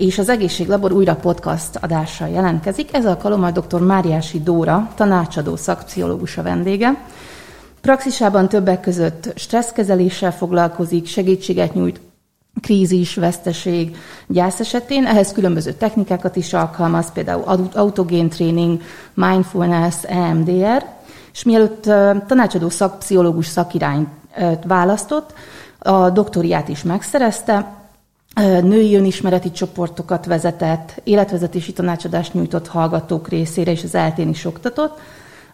és az Egészséglabor újra podcast adással jelentkezik. Ez alkalommal dr. Máriási Dóra, tanácsadó szakpszichológus a vendége. Praxisában többek között stresszkezeléssel foglalkozik, segítséget nyújt krízis, veszteség, gyász esetén. Ehhez különböző technikákat is alkalmaz, például autogén tréning, mindfulness, EMDR. És mielőtt tanácsadó szakpszichológus szakirányt választott, a doktoriát is megszerezte, női önismereti csoportokat vezetett, életvezetési tanácsadást nyújtott hallgatók részére, és az eltén is oktatott.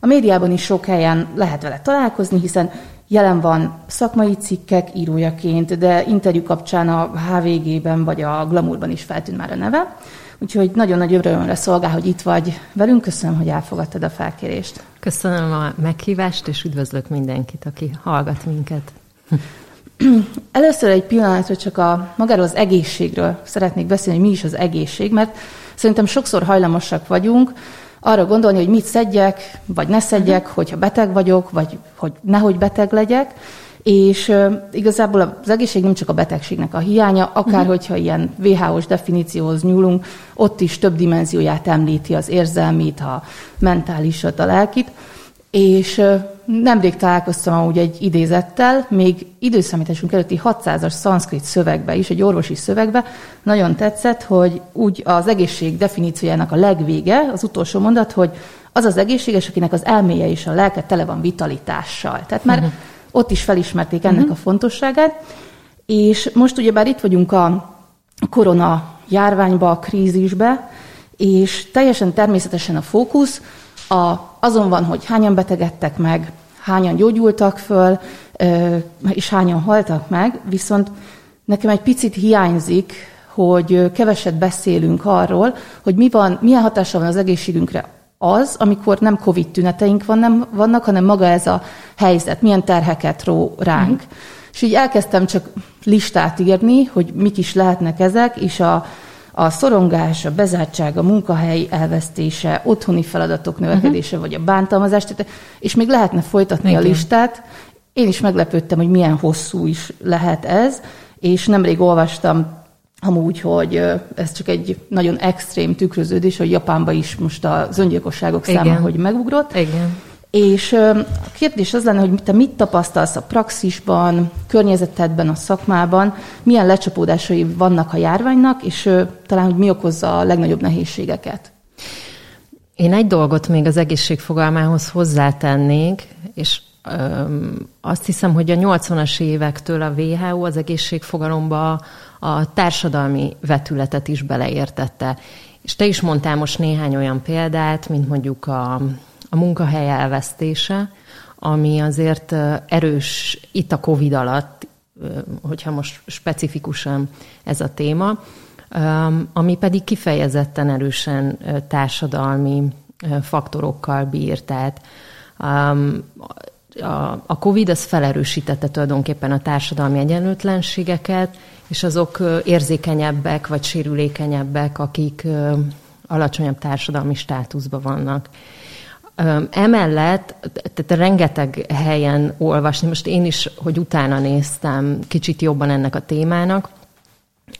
A médiában is sok helyen lehet vele találkozni, hiszen jelen van szakmai cikkek írójaként, de interjú kapcsán a HVG-ben vagy a Glamourban is feltűnt már a neve. Úgyhogy nagyon nagy örömre szolgál, hogy itt vagy velünk. Köszönöm, hogy elfogadtad a felkérést. Köszönöm a meghívást, és üdvözlök mindenkit, aki hallgat minket. Először egy pillanatra csak a magáról az egészségről szeretnék beszélni, hogy mi is az egészség, mert szerintem sokszor hajlamosak vagyunk arra gondolni, hogy mit szedjek, vagy ne szedjek, uh-huh. hogyha beteg vagyok, vagy hogy nehogy beteg legyek, és uh, igazából az egészség nem csak a betegségnek a hiánya, akár uh-huh. hogyha ilyen WHO-s definícióhoz nyúlunk, ott is több dimenzióját említi az érzelmit, a mentálisat, a lelkit, és Nemrég találkoztam úgy egy idézettel, még időszámításunk előtti 600-as szanszkrit szövegbe is, egy orvosi szövegbe, nagyon tetszett, hogy úgy az egészség definíciójának a legvége, az utolsó mondat, hogy az az egészséges, akinek az elméje és a lelke tele van vitalitással. Tehát már uh-huh. ott is felismerték ennek uh-huh. a fontosságát, és most ugyebár itt vagyunk a korona járványba, a krízisbe, és teljesen természetesen a fókusz a, azon van, hogy hányan betegedtek meg, hányan gyógyultak föl, és hányan haltak meg, viszont nekem egy picit hiányzik, hogy keveset beszélünk arról, hogy mi van, milyen hatása van az egészségünkre az, amikor nem COVID tüneteink van, nem, vannak, hanem maga ez a helyzet, milyen terheket ró ránk. Mm. És így elkezdtem csak listát írni, hogy mik is lehetnek ezek, és a, a szorongás, a bezártság, a munkahely elvesztése, otthoni feladatok növekedése, uh-huh. vagy a bántalmazás, és még lehetne folytatni Igen. a listát. Én is meglepődtem, hogy milyen hosszú is lehet ez, és nemrég olvastam amúgy, hogy ez csak egy nagyon extrém tükröződés, hogy Japánban is most az öngyilkosságok száma, hogy megugrott. Igen. És a kérdés az lenne, hogy te mit tapasztalsz a praxisban, környezetedben, a szakmában, milyen lecsapódásai vannak a járványnak, és talán, hogy mi okozza a legnagyobb nehézségeket? Én egy dolgot még az egészség fogalmához hozzátennék, és öm, azt hiszem, hogy a 80-as évektől a WHO az egészségfogalomba a társadalmi vetületet is beleértette. És te is mondtál most néhány olyan példát, mint mondjuk a a munkahely elvesztése, ami azért erős itt a COVID alatt, hogyha most specifikusan ez a téma, ami pedig kifejezetten erősen társadalmi faktorokkal bír. Tehát a COVID az felerősítette tulajdonképpen a társadalmi egyenlőtlenségeket, és azok érzékenyebbek vagy sérülékenyebbek, akik alacsonyabb társadalmi státuszban vannak. Emellett, tehát rengeteg helyen olvasni, most én is, hogy utána néztem kicsit jobban ennek a témának,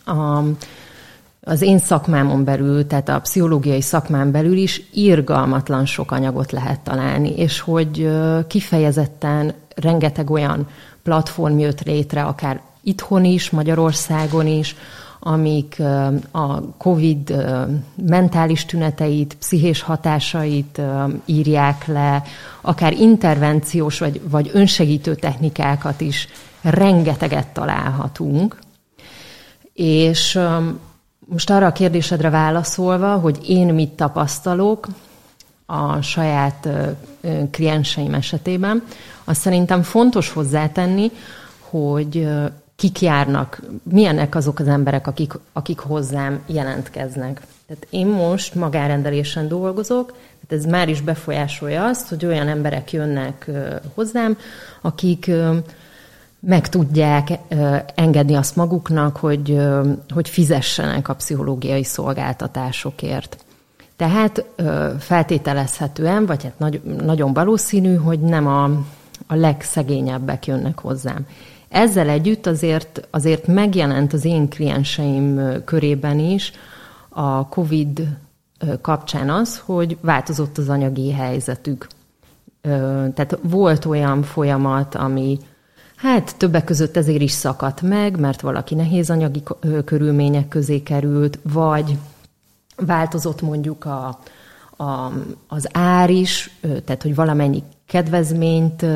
a, az én szakmámon belül, tehát a pszichológiai szakmán belül is irgalmatlan sok anyagot lehet találni, és hogy kifejezetten rengeteg olyan platform jött létre, akár itthon is, Magyarországon is, amik a COVID mentális tüneteit, pszichés hatásait írják le, akár intervenciós vagy, vagy önsegítő technikákat is rengeteget találhatunk. És most arra a kérdésedre válaszolva, hogy én mit tapasztalok a saját klienseim esetében, azt szerintem fontos hozzátenni, hogy kik járnak, milyenek azok az emberek, akik, akik hozzám jelentkeznek. Tehát én most magárendelésen dolgozok, tehát ez már is befolyásolja azt, hogy olyan emberek jönnek hozzám, akik meg tudják engedni azt maguknak, hogy, hogy fizessenek a pszichológiai szolgáltatásokért. Tehát feltételezhetően, vagy hát nagy, nagyon valószínű, hogy nem a, a legszegényebbek jönnek hozzám. Ezzel együtt azért, azért megjelent az én klienseim körében is a COVID kapcsán az, hogy változott az anyagi helyzetük. Tehát volt olyan folyamat, ami hát többek között ezért is szakadt meg, mert valaki nehéz anyagi körülmények közé került, vagy változott mondjuk a, a, az ár is, tehát hogy valamennyi kedvezményt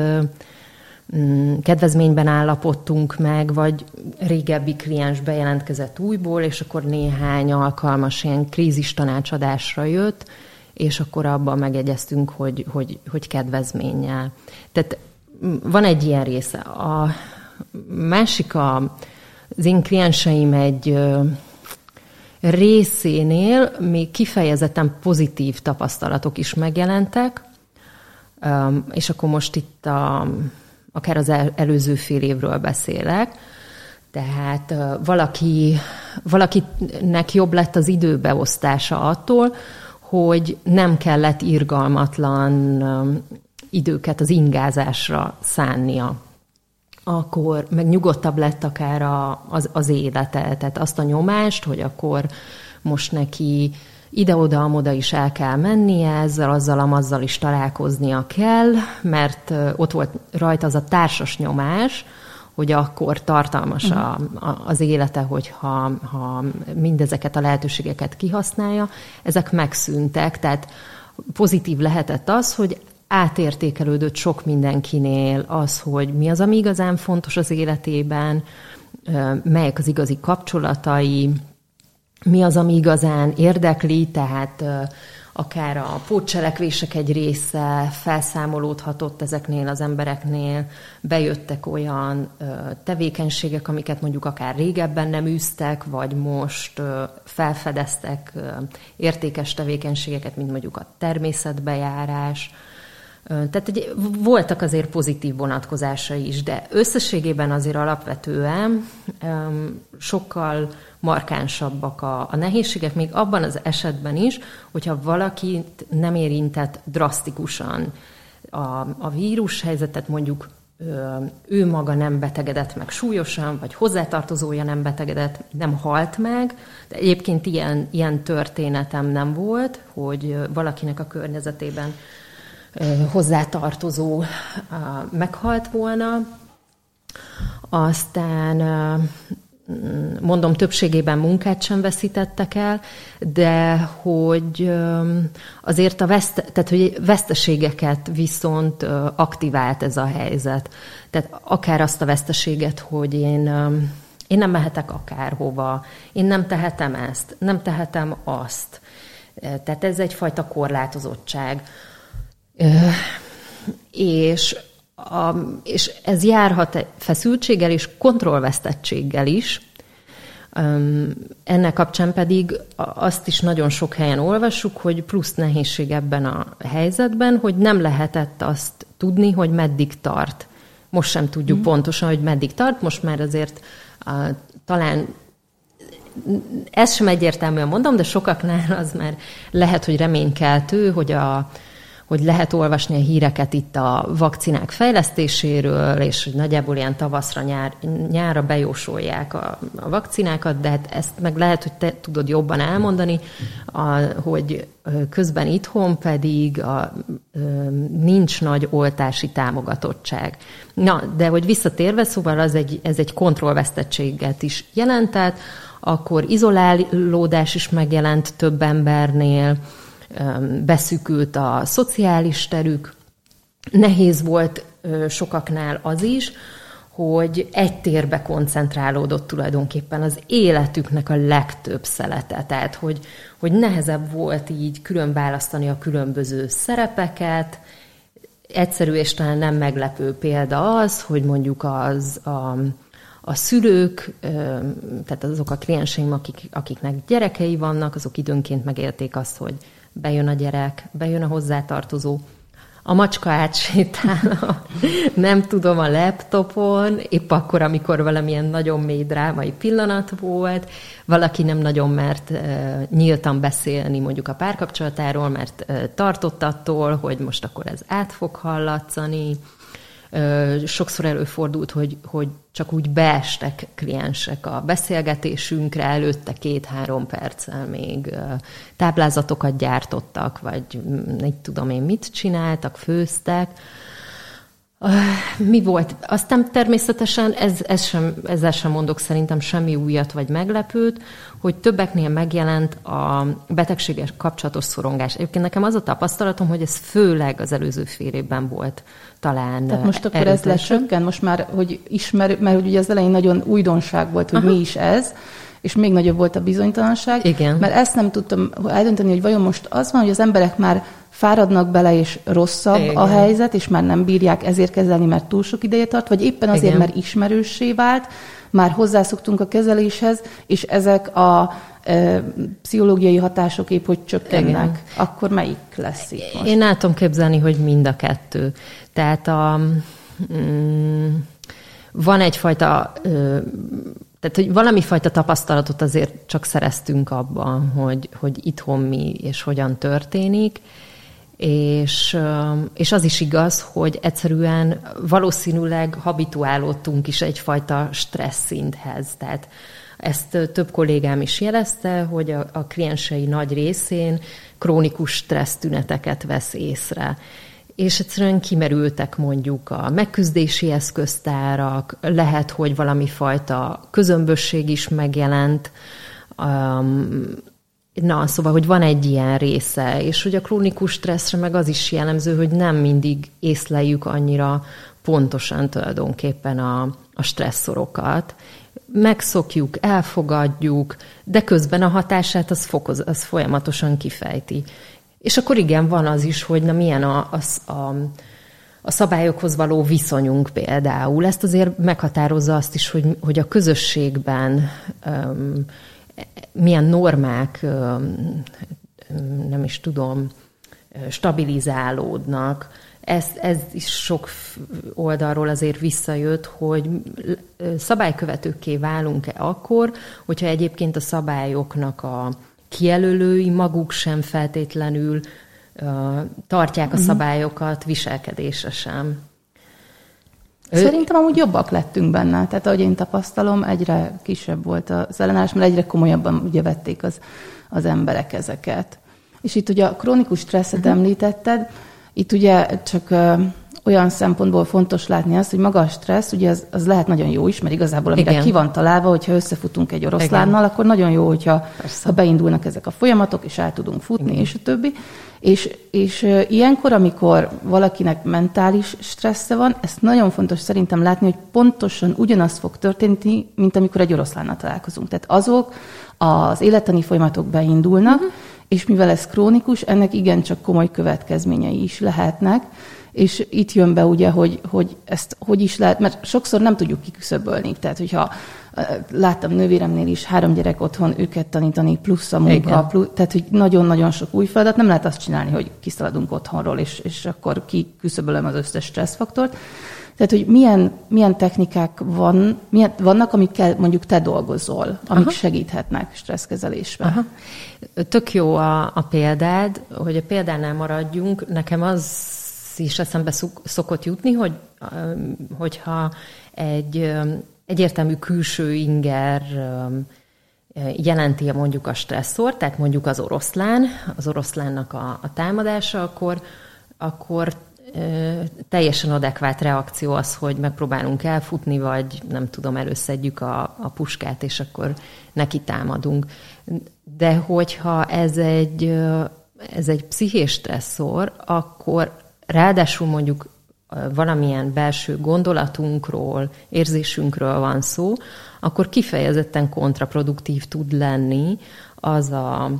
kedvezményben állapodtunk meg, vagy régebbi kliens bejelentkezett újból, és akkor néhány alkalmas ilyen krízis tanácsadásra jött, és akkor abban megegyeztünk, hogy, hogy, hogy kedvezménnyel. Tehát mm, van egy ilyen része. A másik a, az én klienseim egy részénél még kifejezetten pozitív tapasztalatok is megjelentek, és akkor most itt a, akár az előző fél évről beszélek, tehát valaki, valakinek jobb lett az időbeosztása attól, hogy nem kellett irgalmatlan időket az ingázásra szánnia. Akkor meg nyugodtabb lett akár a, az, az élete, tehát azt a nyomást, hogy akkor most neki ide-oda, amoda is el kell mennie, ezzel, azzal, amazzal is találkoznia kell, mert ott volt rajta az a társas nyomás, hogy akkor tartalmas a, a, az élete, hogyha ha mindezeket a lehetőségeket kihasználja. Ezek megszűntek, tehát pozitív lehetett az, hogy átértékelődött sok mindenkinél az, hogy mi az, ami igazán fontos az életében, melyek az igazi kapcsolatai, mi az, ami igazán érdekli, tehát akár a pótcselekvések egy része felszámolódhatott ezeknél az embereknél, bejöttek olyan tevékenységek, amiket mondjuk akár régebben nem űztek, vagy most felfedeztek értékes tevékenységeket, mint mondjuk a természetbejárás, tehát egy, voltak azért pozitív vonatkozásai is, de összességében azért alapvetően sokkal markánsabbak a, a nehézségek, még abban az esetben is, hogyha valakit nem érintett drasztikusan a, a vírus helyzetet, mondjuk ő maga nem betegedett meg súlyosan, vagy hozzátartozója nem betegedett, nem halt meg. De egyébként ilyen, ilyen történetem nem volt, hogy valakinek a környezetében hozzátartozó meghalt volna. Aztán mondom, többségében munkát sem veszítettek el, de hogy azért a veszt, tehát, hogy veszteségeket viszont aktivált ez a helyzet. Tehát akár azt a veszteséget, hogy én, én nem mehetek akárhova, én nem tehetem ezt, nem tehetem azt. Tehát ez egyfajta korlátozottság és, a, és ez járhat feszültséggel és kontrollvesztettséggel is. Ennek kapcsán pedig azt is nagyon sok helyen olvassuk, hogy plusz nehézség ebben a helyzetben, hogy nem lehetett azt tudni, hogy meddig tart. Most sem tudjuk mm. pontosan, hogy meddig tart, most már azért a, talán ezt sem egyértelműen mondom, de sokaknál az már lehet, hogy reménykeltő, hogy a, hogy lehet olvasni a híreket itt a vakcinák fejlesztéséről, és hogy nagyjából ilyen tavaszra, nyár, nyára bejósolják a, a vakcinákat, de hát ezt meg lehet, hogy te tudod jobban elmondani, a, hogy közben itthon pedig a, nincs nagy oltási támogatottság. Na, de hogy visszatérve, szóval az egy, ez egy kontrollvesztettséget is jelentett, akkor izolálódás is megjelent több embernél, beszűkült a szociális terük. Nehéz volt sokaknál az is, hogy egy térbe koncentrálódott tulajdonképpen az életüknek a legtöbb szelete. Tehát, hogy, hogy nehezebb volt így külön választani a különböző szerepeket. Egyszerű és talán nem meglepő példa az, hogy mondjuk az a, a szülők, tehát azok a klienseim, akik, akiknek gyerekei vannak, azok időnként megélték azt, hogy bejön a gyerek, bejön a hozzátartozó, a macska átsétál, a, nem tudom, a laptopon, épp akkor, amikor valamilyen nagyon mély drámai pillanat volt, valaki nem nagyon mert uh, nyíltan beszélni mondjuk a párkapcsolatáról, mert uh, tartott attól, hogy most akkor ez át fog hallatszani, Sokszor előfordult, hogy, hogy csak úgy beestek kliensek a beszélgetésünkre, előtte két-három perccel még táblázatokat gyártottak, vagy nem tudom én mit csináltak, főztek. Mi volt? Aztán természetesen ez, ez sem, ezzel sem mondok szerintem semmi újat vagy meglepőt, hogy többeknél megjelent a betegséges kapcsolatos szorongás. Egyébként nekem az a tapasztalatom, hogy ez főleg az előző fél évben volt talán Tehát most akkor ez lecsökken, most már, hogy ismer, mert ugye az elején nagyon újdonság volt, hogy Aha. mi is ez, és még nagyobb volt a bizonytalanság. Igen. Mert ezt nem tudtam eldönteni, hogy vajon most az van, hogy az emberek már fáradnak bele, és rosszabb Igen. a helyzet, és már nem bírják ezért kezelni, mert túl sok ideje tart, vagy éppen azért, Igen. mert ismerőssé vált, már hozzászoktunk a kezeléshez, és ezek a e, pszichológiai hatások épp hogy csökkennek, Igen. akkor melyik lesz itt most? Én el tudom képzelni, hogy mind a kettő. Tehát a, mm, van egyfajta tehát, hogy valami fajta tapasztalatot azért csak szereztünk abban, hogy, hogy itthon mi és hogyan történik, és, és az is igaz, hogy egyszerűen valószínűleg habituálódtunk is egyfajta stressz szinthez. Tehát ezt több kollégám is jelezte, hogy a, a kliensei nagy részén krónikus stressz tüneteket vesz észre és egyszerűen kimerültek mondjuk a megküzdési eszköztárak, lehet, hogy valami fajta közömbösség is megjelent, um, Na, szóval, hogy van egy ilyen része, és hogy a krónikus stresszre meg az is jellemző, hogy nem mindig észleljük annyira pontosan tulajdonképpen a, a stresszorokat. Megszokjuk, elfogadjuk, de közben a hatását az, fokoz, az folyamatosan kifejti. És akkor igen, van az is, hogy na milyen a, a, a, a szabályokhoz való viszonyunk például. Ezt azért meghatározza azt is, hogy, hogy a közösségben um, milyen normák, um, nem is tudom, stabilizálódnak. Ez, ez is sok oldalról azért visszajött, hogy szabálykövetőkké válunk-e akkor, hogyha egyébként a szabályoknak a kijelölői maguk sem feltétlenül tartják a mhm. szabályokat viselkedésre sem. Szerintem amúgy jobbak lettünk benne. Tehát ahogy én tapasztalom, egyre kisebb volt az ellenállás, mert egyre komolyabban ugye vették az, az emberek ezeket. És itt ugye a krónikus stresszet uh-huh. említetted, itt ugye csak olyan szempontból fontos látni azt, hogy maga a stressz, ugye az, az lehet nagyon jó is, mert igazából amire Igen. ki van találva, hogyha összefutunk egy oroszlánnal, Igen. akkor nagyon jó, hogyha ha beindulnak ezek a folyamatok, és el tudunk futni, Igen. és a többi. És, és ilyenkor, amikor valakinek mentális stressze van, ezt nagyon fontos szerintem látni, hogy pontosan ugyanaz fog történni, mint amikor egy oroszlánnal találkozunk. Tehát azok az élettani folyamatok beindulnak, uh-huh. és mivel ez krónikus, ennek igencsak komoly következményei is lehetnek, és itt jön be ugye, hogy, hogy ezt hogy is lehet, mert sokszor nem tudjuk kiküszöbölni. Tehát, hogyha láttam nővéremnél is három gyerek otthon, őket tanítani, plusz a munka, plusz, tehát, hogy nagyon-nagyon sok új feladat, nem lehet azt csinálni, hogy kiszaladunk otthonról, és, és akkor kiküszöbölöm az összes stresszfaktort. Tehát, hogy milyen, milyen technikák van, milyen, vannak, amikkel mondjuk te dolgozol, amik Aha. segíthetnek stresszkezelésben. Aha. Tök jó a, a példád, hogy a példánál maradjunk. Nekem az is eszembe szokott jutni, hogy hogyha egy egyértelmű külső inger jelenti mondjuk a stresszor, tehát mondjuk az oroszlán, az oroszlánnak a, a támadása, akkor, akkor teljesen adekvát reakció az, hogy megpróbálunk elfutni, vagy nem tudom, előszedjük a, a puskát, és akkor neki támadunk. De hogyha ez egy, ez egy pszichés stresszor, akkor ráadásul mondjuk valamilyen belső gondolatunkról, érzésünkről van szó, akkor kifejezetten kontraproduktív tud lenni az a,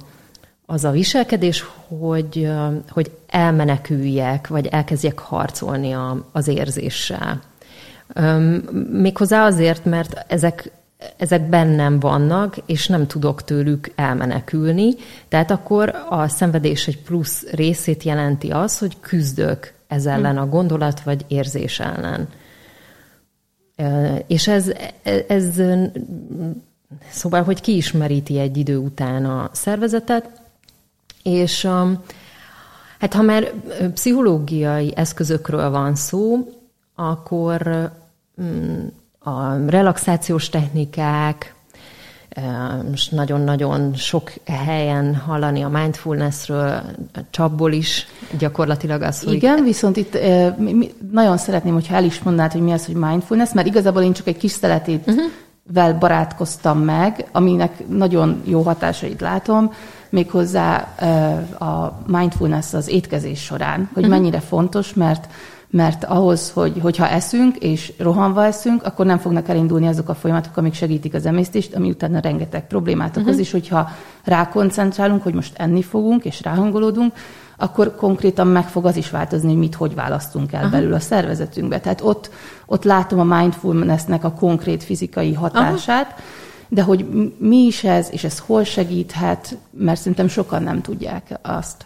az a viselkedés, hogy, hogy elmeneküljek, vagy elkezdjek harcolni a, az érzéssel. Méghozzá azért, mert ezek ezek bennem vannak, és nem tudok tőlük elmenekülni. Tehát akkor a szenvedés egy plusz részét jelenti az, hogy küzdök ez ellen a gondolat vagy érzés ellen. És ez, ez szóval, hogy kiismeríti egy idő után a szervezetet, és hát ha már pszichológiai eszközökről van szó, akkor mm, a relaxációs technikák, most nagyon-nagyon sok helyen hallani a mindfulnessről, csapból is gyakorlatilag az, hogy... Igen, viszont itt nagyon szeretném, hogyha el is mondanád, hogy mi az, hogy mindfulness, mert igazából én csak egy kis szeletét uh-huh. vel barátkoztam meg, aminek nagyon jó hatásait látom, méghozzá a mindfulness az étkezés során, hogy uh-huh. mennyire fontos, mert mert ahhoz, hogy, hogyha eszünk és rohanva eszünk, akkor nem fognak elindulni azok a folyamatok, amik segítik az emésztést, ami utána rengeteg problémát okoz, uh-huh. és hogyha rákoncentrálunk, hogy most enni fogunk, és ráhangolódunk, akkor konkrétan meg fog az is változni, hogy mit, hogy választunk el Aha. belül a szervezetünkbe. Tehát ott, ott látom a mindfulnessnek a konkrét fizikai hatását, Aha. de hogy mi is ez, és ez hol segíthet, mert szerintem sokan nem tudják azt.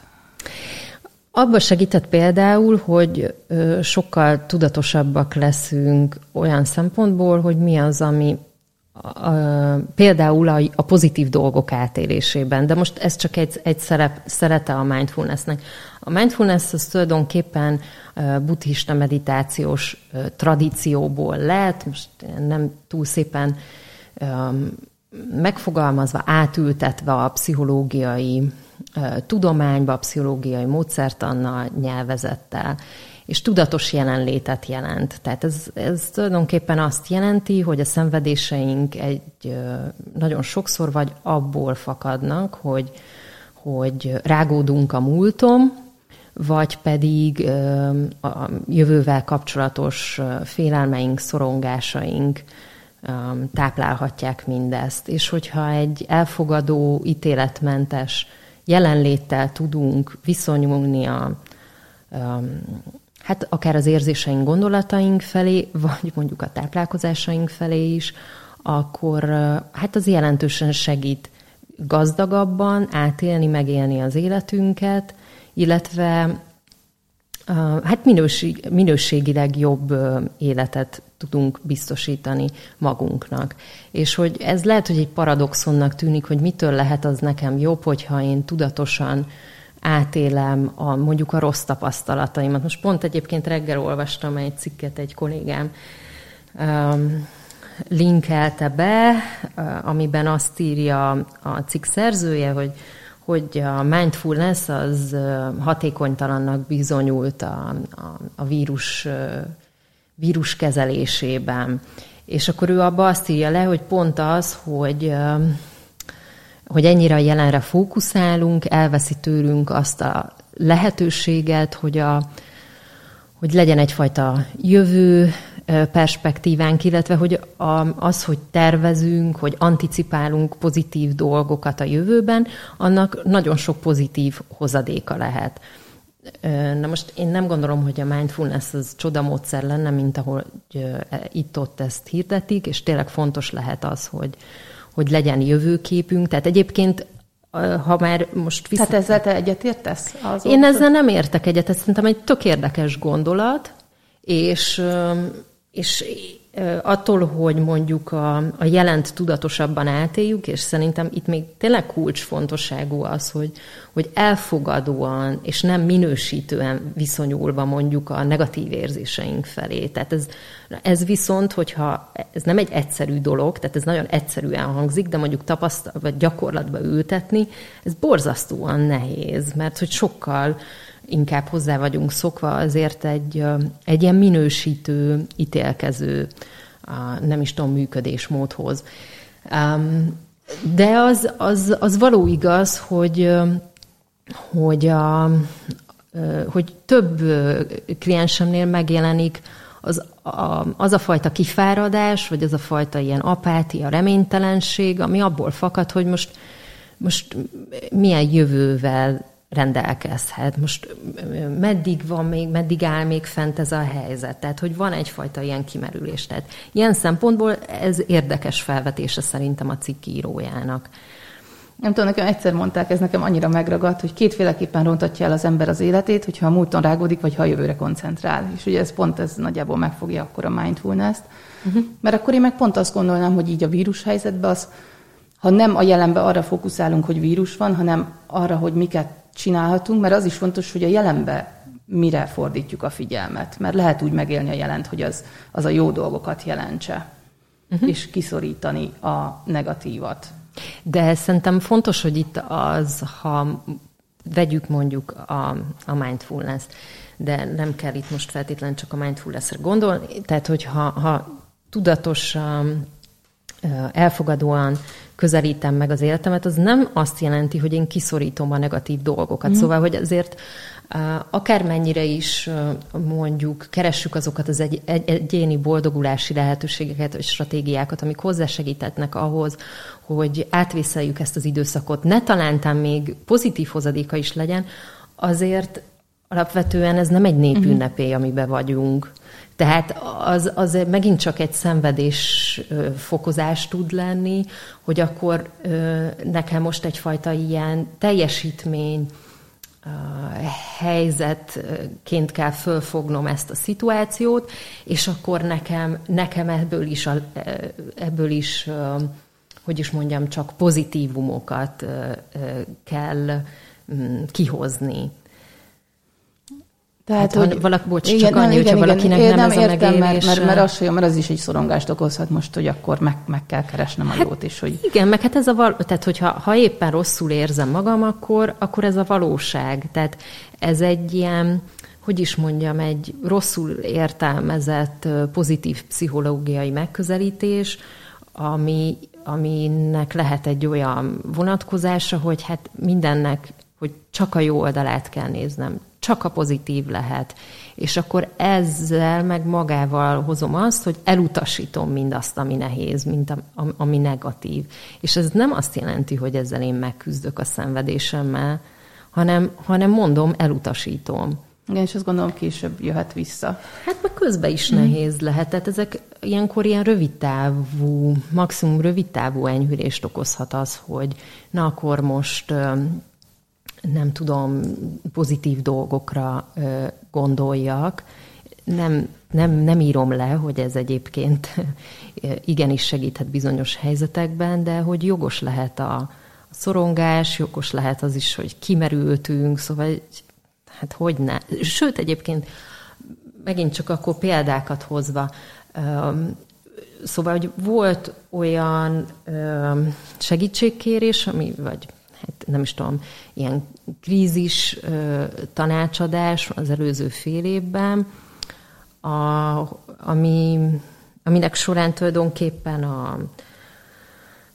Abba segített például, hogy sokkal tudatosabbak leszünk olyan szempontból, hogy mi az, ami a, a, például a, a pozitív dolgok átélésében, de most ez csak egy, egy szerep, szerete a mindfulnessnek. A mindfulness az tulajdonképpen buddhista meditációs tradícióból lett, most nem túl szépen megfogalmazva, átültetve a pszichológiai tudományba, pszichológiai módszertannal, nyelvezettel, és tudatos jelenlétet jelent. Tehát ez, ez tulajdonképpen azt jelenti, hogy a szenvedéseink egy nagyon sokszor vagy abból fakadnak, hogy, hogy rágódunk a múltom, vagy pedig a jövővel kapcsolatos félelmeink, szorongásaink táplálhatják mindezt. És hogyha egy elfogadó, ítéletmentes jelenléttel tudunk viszonyulni a, um, hát akár az érzéseink, gondolataink felé, vagy mondjuk a táplálkozásaink felé is, akkor uh, hát az jelentősen segít gazdagabban átélni, megélni az életünket, illetve hát minőség, minőségileg jobb életet tudunk biztosítani magunknak. És hogy ez lehet, hogy egy paradoxonnak tűnik, hogy mitől lehet az nekem jobb, hogyha én tudatosan átélem a, mondjuk a rossz tapasztalataimat. Most pont egyébként reggel olvastam egy cikket, egy kollégám um, linkelte be, amiben azt írja a cikk szerzője, hogy hogy a mindfulness az hatékonytalannak bizonyult a, a, a vírus, vírus kezelésében. És akkor ő abba azt írja le, hogy pont az, hogy hogy ennyire a jelenre fókuszálunk, elveszi tőlünk azt a lehetőséget, hogy, a, hogy legyen egyfajta jövő, perspektívánk, illetve hogy az, hogy tervezünk, hogy anticipálunk pozitív dolgokat a jövőben, annak nagyon sok pozitív hozadéka lehet. Na most én nem gondolom, hogy a mindfulness az csodamódszer lenne, mint ahol itt-ott ezt hirdetik, és tényleg fontos lehet az, hogy, hogy legyen jövőképünk. Tehát egyébként ha már most vissza... Tehát ezzel te egyetértesz? Én ezzel nem értek egyet, ez szerintem egy tök érdekes gondolat, és és attól, hogy mondjuk a, a jelent tudatosabban átéljük, és szerintem itt még tényleg kulcsfontosságú az, hogy, hogy elfogadóan és nem minősítően viszonyulva mondjuk a negatív érzéseink felé. Tehát ez, ez viszont, hogyha ez nem egy egyszerű dolog, tehát ez nagyon egyszerűen hangzik, de mondjuk tapasztal, vagy gyakorlatba ültetni, ez borzasztóan nehéz, mert hogy sokkal inkább hozzá vagyunk szokva azért egy, egy ilyen minősítő, ítélkező, nem is tudom, működésmódhoz. De az, az, az való igaz, hogy, hogy, a, hogy több kliensemnél megjelenik az a, az a fajta kifáradás, vagy az a fajta ilyen apátia, reménytelenség, ami abból fakad, hogy most, most milyen jövővel rendelkezhet. Most meddig van még, meddig áll még fent ez a helyzet? Tehát, hogy van egyfajta ilyen kimerülés. Tehát ilyen szempontból ez érdekes felvetése szerintem a cikk írójának. Nem tudom, nekem egyszer mondták, ez nekem annyira megragadt, hogy kétféleképpen rontatja el az ember az életét, hogyha a múlton rágódik, vagy ha a jövőre koncentrál. És ugye ez pont ez nagyjából megfogja akkor a mindfulness-t. Uh-huh. Mert akkor én meg pont azt gondolnám, hogy így a vírus helyzetben az, ha nem a jelenbe arra fókuszálunk, hogy vírus van, hanem arra, hogy miket csinálhatunk, mert az is fontos, hogy a jelenbe mire fordítjuk a figyelmet. Mert lehet úgy megélni a jelent, hogy az, az a jó dolgokat jelentse, uh-huh. és kiszorítani a negatívat. De szerintem fontos, hogy itt az, ha vegyük mondjuk a, a mindfulness-t, de nem kell itt most feltétlenül csak a mindfulness-re gondolni, tehát hogyha ha tudatosan, elfogadóan közelítem meg az életemet, az nem azt jelenti, hogy én kiszorítom a negatív dolgokat. Mm. Szóval, hogy azért akármennyire is mondjuk keressük azokat az egy, egy, egyéni boldogulási lehetőségeket vagy stratégiákat, amik hozzásegítetnek ahhoz, hogy átvészeljük ezt az időszakot, ne talántán még pozitív hozadéka is legyen, azért alapvetően ez nem egy népünnepé, mhm. amiben vagyunk. Tehát az, az megint csak egy szenvedés fokozás tud lenni, hogy akkor nekem most egyfajta ilyen teljesítmény, helyzetként kell fölfognom ezt a szituációt, és akkor nekem, nekem ebből is, a, ebből is, hogy is mondjam, csak pozitívumokat kell mm, kihozni. Tehát, hát, hogy valaki, bocs, igen, csak annyi, hogyha valakinek igen, nem, nem ez értem, a mert, mert, mert, az, mert az is egy szorongást okozhat most, hogy akkor meg, meg kell keresnem a hát, jót is. Hogy... Igen, meg hát ez a val- tehát hogyha ha éppen rosszul érzem magam, akkor, akkor ez a valóság. Tehát ez egy ilyen, hogy is mondjam, egy rosszul értelmezett pozitív pszichológiai megközelítés, ami, aminek lehet egy olyan vonatkozása, hogy hát mindennek, hogy csak a jó oldalát kell néznem, csak a pozitív lehet. És akkor ezzel meg magával hozom azt, hogy elutasítom mindazt, ami nehéz, mint a, ami negatív. És ez nem azt jelenti, hogy ezzel én megküzdök a szenvedésemmel, hanem, hanem mondom, elutasítom. Igen, és azt gondolom később jöhet vissza. Hát meg közben is nehéz lehet. Tehát ezek ilyenkor ilyen rövidtávú, maximum rövidtávú enyhülést okozhat az, hogy na akkor most nem tudom, pozitív dolgokra gondoljak. Nem, nem, nem írom le, hogy ez egyébként igenis segíthet bizonyos helyzetekben, de hogy jogos lehet a, szorongás, jogos lehet az is, hogy kimerültünk, szóval hát hogy ne. Sőt, egyébként megint csak akkor példákat hozva, szóval, hogy volt olyan segítségkérés, ami, vagy hát nem is tudom, ilyen krízis tanácsadás az előző fél évben, a, ami, aminek során tulajdonképpen a,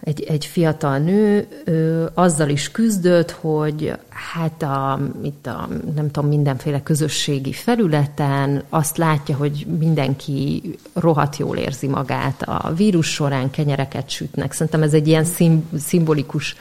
egy, egy fiatal nő ö, azzal is küzdött, hogy hát a, itt a, nem tudom, mindenféle közösségi felületen azt látja, hogy mindenki rohadt jól érzi magát. A vírus során kenyereket sütnek. Szerintem ez egy ilyen szim, szimbolikus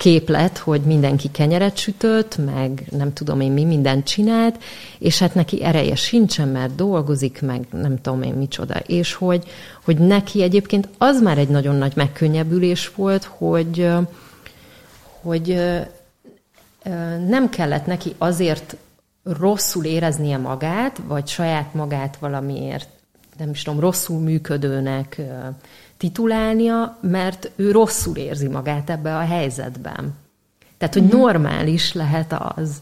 képlet, hogy mindenki kenyeret sütött, meg nem tudom én mi mindent csinált, és hát neki ereje sincsen, mert dolgozik, meg nem tudom én micsoda. És hogy, hogy neki egyébként az már egy nagyon nagy megkönnyebbülés volt, hogy, hogy nem kellett neki azért rosszul éreznie magát, vagy saját magát valamiért, nem is tudom, rosszul működőnek titulálnia, mert ő rosszul érzi magát ebbe a helyzetben. Tehát, hogy uh-huh. normális lehet az.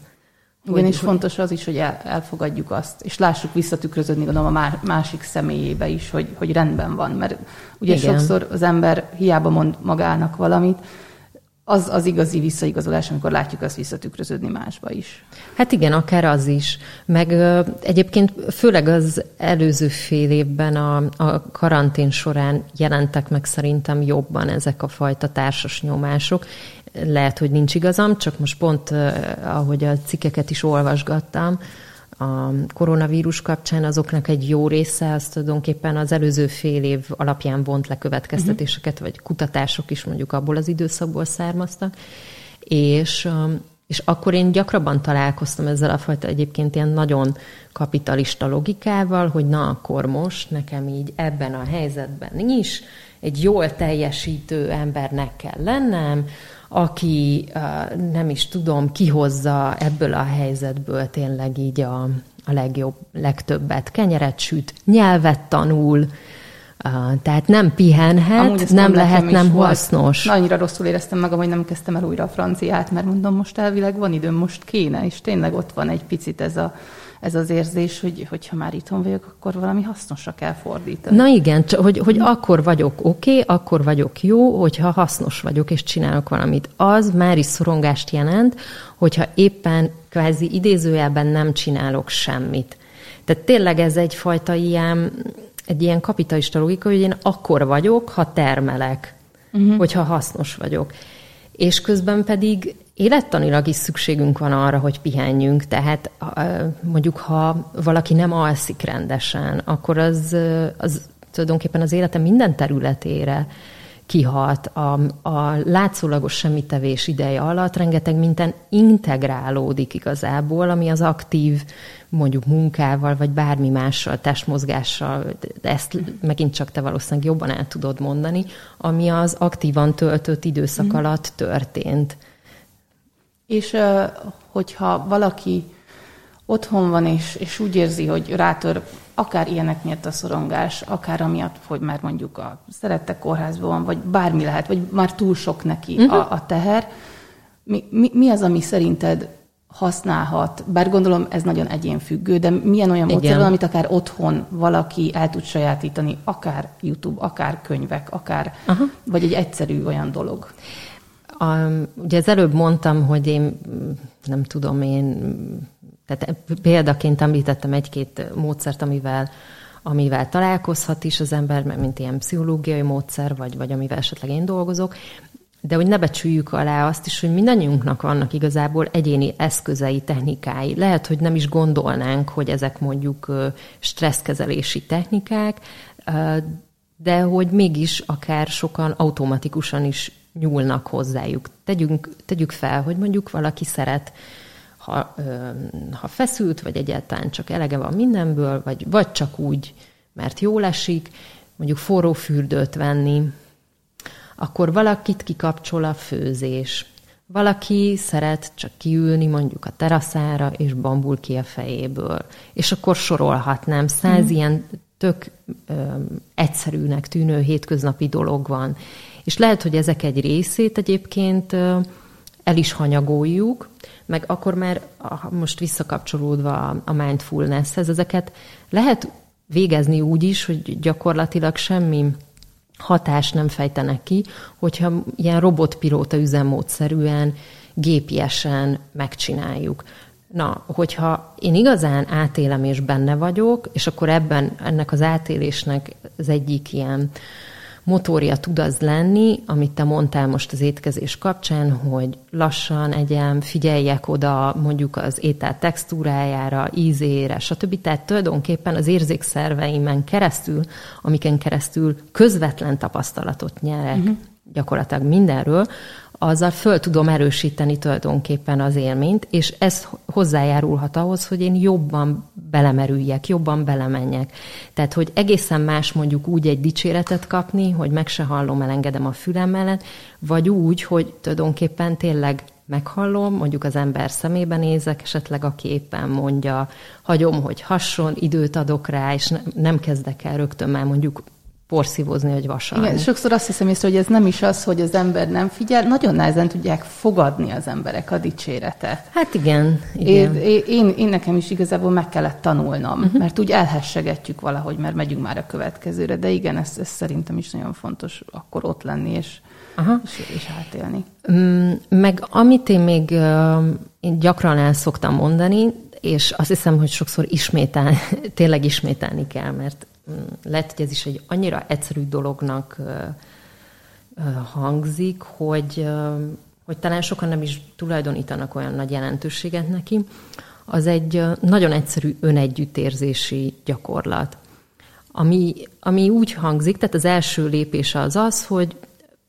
Igen, és fontos az is, hogy el, elfogadjuk azt, és lássuk visszatükröződni gondolom a másik személyébe is, hogy, hogy rendben van. Mert ugye Igen. sokszor az ember hiába mond magának valamit, az az igazi visszaigazolás, amikor látjuk azt visszatükröződni másba is. Hát igen, akár az is. Meg ö, egyébként főleg az előző fél évben a, a karantén során jelentek meg szerintem jobban ezek a fajta társas nyomások. Lehet, hogy nincs igazam, csak most pont ö, ahogy a cikkeket is olvasgattam, a koronavírus kapcsán azoknak egy jó része az tulajdonképpen az előző fél év alapján vont le következtetéseket, uh-huh. vagy kutatások is mondjuk abból az időszakból származtak, és, És akkor én gyakrabban találkoztam ezzel a fajta egyébként ilyen nagyon kapitalista logikával, hogy na akkor most nekem így ebben a helyzetben is egy jól teljesítő embernek kell lennem, aki nem is tudom, kihozza ebből a helyzetből tényleg így a, a legjobb, legtöbbet. Kenyeret süt, nyelvet tanul, tehát nem pihenhet, nem lehet nem hasznos. Na, annyira rosszul éreztem magam, hogy nem kezdtem el újra a franciát, mert mondom, most elvileg van időm, most kéne, és tényleg ott van egy picit ez a ez az érzés, hogy hogyha már itthon vagyok, akkor valami hasznosra kell fordítani. Na igen, hogy, hogy akkor vagyok oké, okay, akkor vagyok jó, hogyha hasznos vagyok, és csinálok valamit. Az már is szorongást jelent, hogyha éppen kvázi idézőjelben nem csinálok semmit. Tehát tényleg ez egyfajta ilyen, egy ilyen kapitalista logika, hogy én akkor vagyok, ha termelek, uh-huh. hogyha hasznos vagyok. És közben pedig élettanilag is szükségünk van arra, hogy pihenjünk, tehát mondjuk ha valaki nem alszik rendesen, akkor az, az tulajdonképpen az élete minden területére kihat. A, a látszólagos semmitevés ideje alatt rengeteg minden integrálódik igazából, ami az aktív mondjuk munkával, vagy bármi mással, testmozgással, ezt megint csak te valószínűleg jobban el tudod mondani, ami az aktívan töltött időszak mm. alatt történt. És hogyha valaki otthon van, és, és úgy érzi, hogy rátör akár ilyenek miatt a szorongás, akár amiatt, hogy már mondjuk a szerettek kórházban van, vagy bármi lehet, vagy már túl sok neki uh-huh. a, a teher, mi, mi, mi az, ami szerinted használhat, bár gondolom ez nagyon egyénfüggő, de milyen olyan módszer van, amit akár otthon valaki el tud sajátítani, akár YouTube, akár könyvek, akár, Aha. vagy egy egyszerű olyan dolog. A, ugye az előbb mondtam, hogy én nem tudom, én tehát példaként említettem egy-két módszert, amivel, amivel találkozhat is az ember, mint ilyen pszichológiai módszer, vagy, vagy amivel esetleg én dolgozok, de hogy ne becsüljük alá azt is, hogy mindannyiunknak vannak igazából egyéni eszközei, technikái. Lehet, hogy nem is gondolnánk, hogy ezek mondjuk stresszkezelési technikák, de hogy mégis akár sokan automatikusan is nyúlnak hozzájuk. Tegyünk, tegyük fel, hogy mondjuk valaki szeret, ha, ha feszült, vagy egyáltalán csak elege van mindenből, vagy, vagy csak úgy, mert jól esik, mondjuk forró fürdőt venni, akkor valakit kikapcsol a főzés. Valaki szeret csak kiülni mondjuk a teraszára, és bambul ki a fejéből. És akkor sorolhatnám, száz mm. ilyen tök ö, egyszerűnek tűnő hétköznapi dolog van. És lehet, hogy ezek egy részét egyébként el is hanyagoljuk, meg akkor már most visszakapcsolódva a mindfulnesshez, ezeket lehet végezni úgy is, hogy gyakorlatilag semmi hatást nem fejtenek ki, hogyha ilyen robotpilóta üzemmódszerűen, gépiesen megcsináljuk. Na, hogyha én igazán átélem és benne vagyok, és akkor ebben ennek az átélésnek az egyik ilyen motorja tud az lenni, amit te mondtál most az étkezés kapcsán, hogy lassan egyem, figyeljek oda mondjuk az étel textúrájára, ízére, stb. Tehát tulajdonképpen az érzékszerveimen keresztül, amiken keresztül közvetlen tapasztalatot nyerek uh-huh. gyakorlatilag mindenről, azzal föl tudom erősíteni tulajdonképpen az élményt, és ez hozzájárulhat ahhoz, hogy én jobban belemerüljek, jobban belemenjek. Tehát, hogy egészen más mondjuk úgy egy dicséretet kapni, hogy meg se hallom, elengedem a fülem mellett, vagy úgy, hogy tulajdonképpen tényleg meghallom, mondjuk az ember szemébe nézek, esetleg aki éppen mondja, hagyom, hogy hasson, időt adok rá, és nem kezdek el rögtön már mondjuk porszívózni, vagy vasalni. Igen, sokszor azt hiszem észre, hogy ez nem is az, hogy az ember nem figyel, nagyon nehezen tudják fogadni az emberek a dicséretet. Hát igen. igen. Én, én, én nekem is igazából meg kellett tanulnom, uh-huh. mert úgy elhessegetjük valahogy, mert megyünk már a következőre, de igen, ez, ez szerintem is nagyon fontos akkor ott lenni, és, Aha. és, és átélni. Mm, meg amit én még én gyakran el szoktam mondani, és azt hiszem, hogy sokszor ismétel, tényleg ismételni kell, mert lehet, hogy ez is egy annyira egyszerű dolognak hangzik, hogy, hogy talán sokan nem is tulajdonítanak olyan nagy jelentőséget neki. Az egy nagyon egyszerű önegyüttérzési gyakorlat, ami, ami úgy hangzik, tehát az első lépés az az, hogy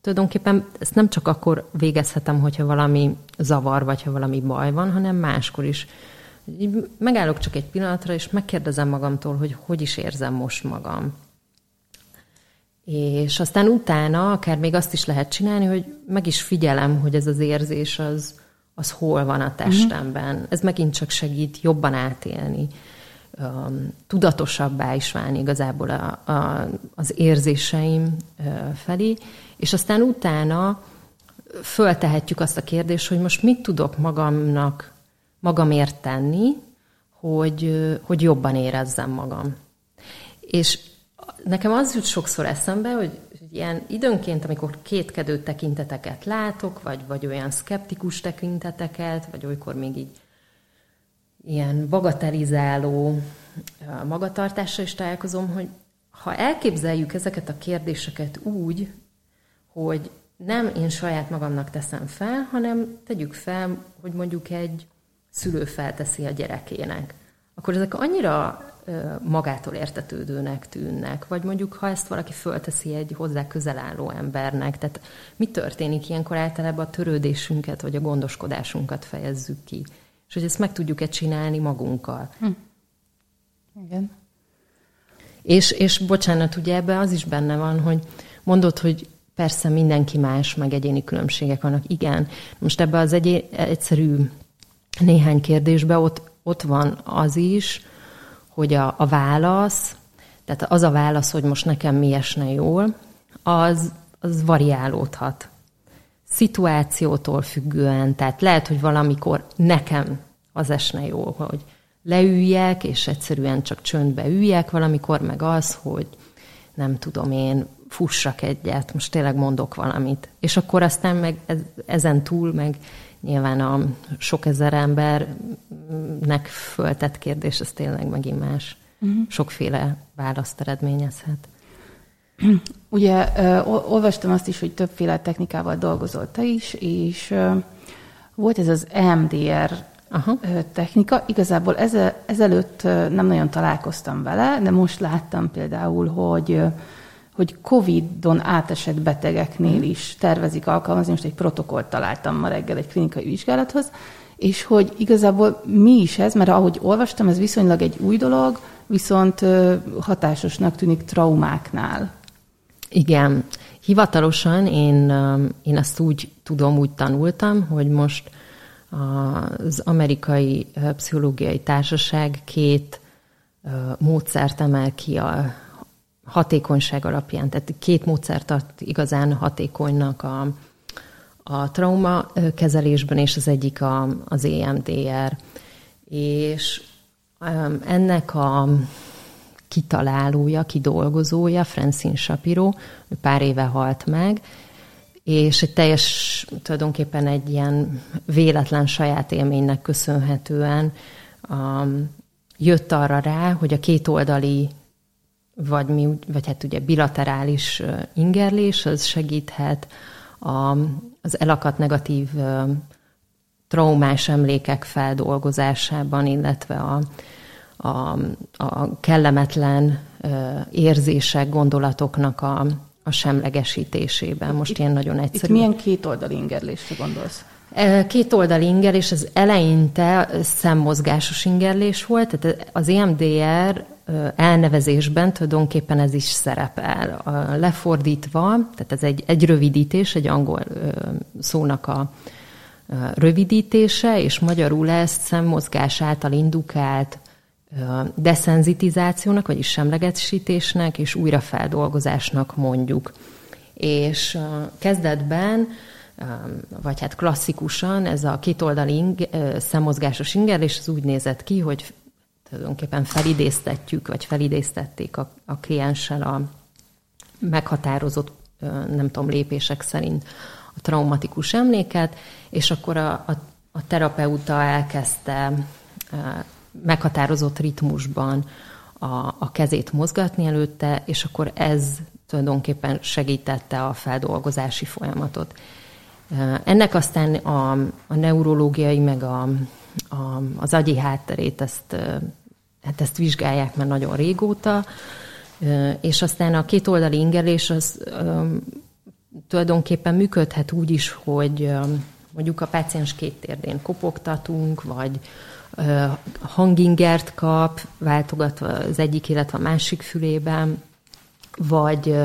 tulajdonképpen ezt nem csak akkor végezhetem, hogyha valami zavar, vagy ha valami baj van, hanem máskor is. Így megállok csak egy pillanatra, és megkérdezem magamtól, hogy hogy is érzem most magam. És aztán utána akár még azt is lehet csinálni, hogy meg is figyelem, hogy ez az érzés az, az hol van a testemben. Uh-huh. Ez megint csak segít jobban átélni, um, tudatosabbá is válni igazából a, a, az érzéseim uh, felé, és aztán utána föltehetjük azt a kérdést, hogy most mit tudok magamnak, magamért tenni, hogy, hogy jobban érezzem magam. És nekem az jut sokszor eszembe, hogy ilyen időnként, amikor kétkedő tekinteteket látok, vagy, vagy olyan szkeptikus tekinteteket, vagy olykor még így ilyen bagatelizáló magatartással is találkozom, hogy ha elképzeljük ezeket a kérdéseket úgy, hogy nem én saját magamnak teszem fel, hanem tegyük fel, hogy mondjuk egy szülő felteszi a gyerekének, akkor ezek annyira magától értetődőnek tűnnek, vagy mondjuk, ha ezt valaki fölteszi egy hozzá közel álló embernek, tehát mi történik ilyenkor általában a törődésünket, vagy a gondoskodásunkat fejezzük ki, és hogy ezt meg tudjuk-e csinálni magunkkal. Hm. Igen. És, és bocsánat, ugye ebben az is benne van, hogy mondod, hogy persze mindenki más, meg egyéni különbségek vannak. Igen, most ebbe az egy, egyszerű néhány kérdésbe ott, ott van az is, hogy a, a válasz, tehát az a válasz, hogy most nekem mi esne jól, az, az variálódhat. Szituációtól függően, tehát lehet, hogy valamikor nekem az esne jól, hogy leüljek, és egyszerűen csak csöndbe üljek, valamikor meg az, hogy nem tudom én, fussak egyet, most tényleg mondok valamit. És akkor aztán meg ezen túl meg nyilván a sok ezer embernek föltett kérdés, ez tényleg megint más. Uh-huh. Sokféle választ eredményezhet. Ugye olvastam azt is, hogy többféle technikával dolgozol te is, és volt ez az EMDR Aha. technika. Igazából eze, ezelőtt nem nagyon találkoztam vele, de most láttam például, hogy hogy Covid-on átesett betegeknél is tervezik alkalmazni, most egy protokollt találtam ma reggel egy klinikai vizsgálathoz, és hogy igazából mi is ez, mert ahogy olvastam, ez viszonylag egy új dolog, viszont hatásosnak tűnik traumáknál. Igen. Hivatalosan én, én azt úgy tudom, úgy tanultam, hogy most az amerikai pszichológiai társaság két módszert emel ki a, hatékonyság alapján. Tehát két módszer tart igazán hatékonynak a, a trauma kezelésben, és az egyik a, az EMDR. És ennek a kitalálója, kidolgozója, Francine Shapiro, ő pár éve halt meg, és egy teljes, tulajdonképpen egy ilyen véletlen saját élménynek köszönhetően um, jött arra rá, hogy a kétoldali vagy, mi, vagy hát ugye bilaterális ingerlés, az segíthet a, az elakadt negatív traumás emlékek feldolgozásában, illetve a, a, a kellemetlen érzések, gondolatoknak a, a semlegesítésében. Most itt, ilyen nagyon egyszerű. Itt milyen kétoldali ingerlésre gondolsz? Két oldali ingerlés, az eleinte szemmozgásos ingerlés volt, tehát az EMDR elnevezésben tulajdonképpen ez is szerepel. Lefordítva, tehát ez egy, egy rövidítés, egy angol szónak a rövidítése, és magyarul ezt szemmozgás által indukált deszenzitizációnak, vagyis semlegesítésnek és újrafeldolgozásnak mondjuk. És kezdetben vagy hát klasszikusan ez a kétoldali ing, szemmozgásos ingerlés az úgy nézett ki, hogy tulajdonképpen felidéztetjük, vagy felidéztették a, a klienssel a meghatározott, nem tudom, lépések szerint a traumatikus emléket, és akkor a, a, a terapeuta elkezdte meghatározott ritmusban a, a kezét mozgatni előtte, és akkor ez tulajdonképpen segítette a feldolgozási folyamatot. Ennek aztán a, a neurológiai, meg a, a, az agyi hátterét, ezt, hát ezt vizsgálják már nagyon régóta, és aztán a két oldali ingerlés az tulajdonképpen működhet úgy is, hogy mondjuk a páciens két térdén kopogtatunk, vagy hangingert kap, váltogatva az egyik, illetve a másik fülében, vagy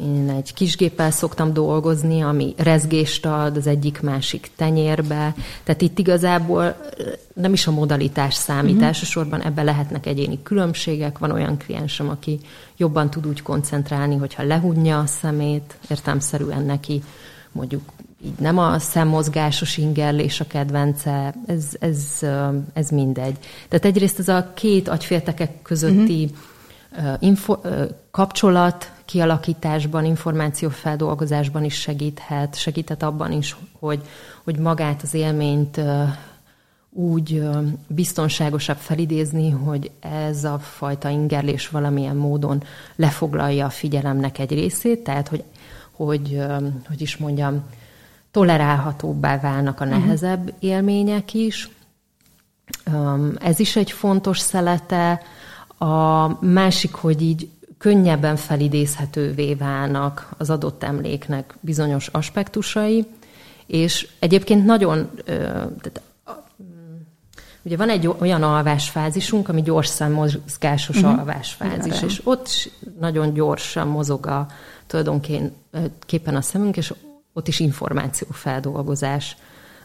én egy kisgéppel szoktam dolgozni, ami rezgést ad az egyik-másik tenyérbe. Tehát itt igazából nem is a modalitás számít. Uh-huh. Elsősorban ebben lehetnek egyéni különbségek. Van olyan kliensem, aki jobban tud úgy koncentrálni, hogyha lehunja a szemét, értelmszerűen neki mondjuk így nem a szemmozgásos ingerlés a kedvence, ez, ez, ez mindegy. Tehát egyrészt ez a két agyféltekek közötti uh-huh. Info, kapcsolat kialakításban, információfeldolgozásban is segíthet, segíthet abban is, hogy, hogy magát az élményt úgy biztonságosabb felidézni, hogy ez a fajta ingerlés valamilyen módon lefoglalja a figyelemnek egy részét, tehát hogy, hogy, hogy is mondjam, tolerálhatóbbá válnak a mhm. nehezebb uh-huh. élmények is. Ez is egy fontos szelete. A másik, hogy így könnyebben felidézhetővé válnak az adott emléknek bizonyos aspektusai, és egyébként nagyon, tehát, ugye van egy olyan alvásfázisunk, ami gyors szemmozgásos uh-huh. alvásfázis, Igen. és ott nagyon gyorsan mozog a tulajdonképpen a szemünk, és ott is információfeldolgozás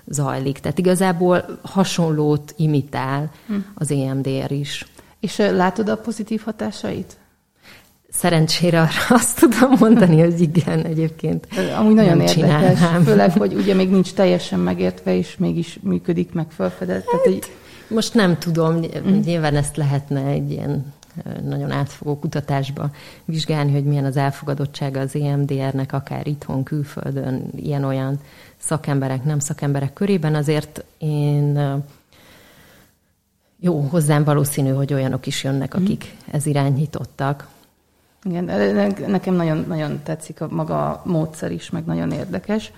zajlik. Tehát igazából hasonlót imitál hm. az EMDR is. És látod a pozitív hatásait? Szerencsére arra azt tudom mondani, hogy igen, egyébként. Amúgy nagyon érdekes, csinálnám. főleg, hogy ugye még nincs teljesen megértve, és mégis működik meg felfedett. Hát, Tehát. Most nem tudom, mm. nyilván ezt lehetne egy ilyen nagyon átfogó kutatásba vizsgálni, hogy milyen az elfogadottsága az EMDR-nek, akár itthon, külföldön, ilyen-olyan szakemberek, nem szakemberek körében. Azért én jó, hozzám valószínű, hogy olyanok is jönnek, mhm. akik ez irányítottak. Igen, nekem nagyon, nagyon tetszik a maga a módszer is, meg nagyon érdekes.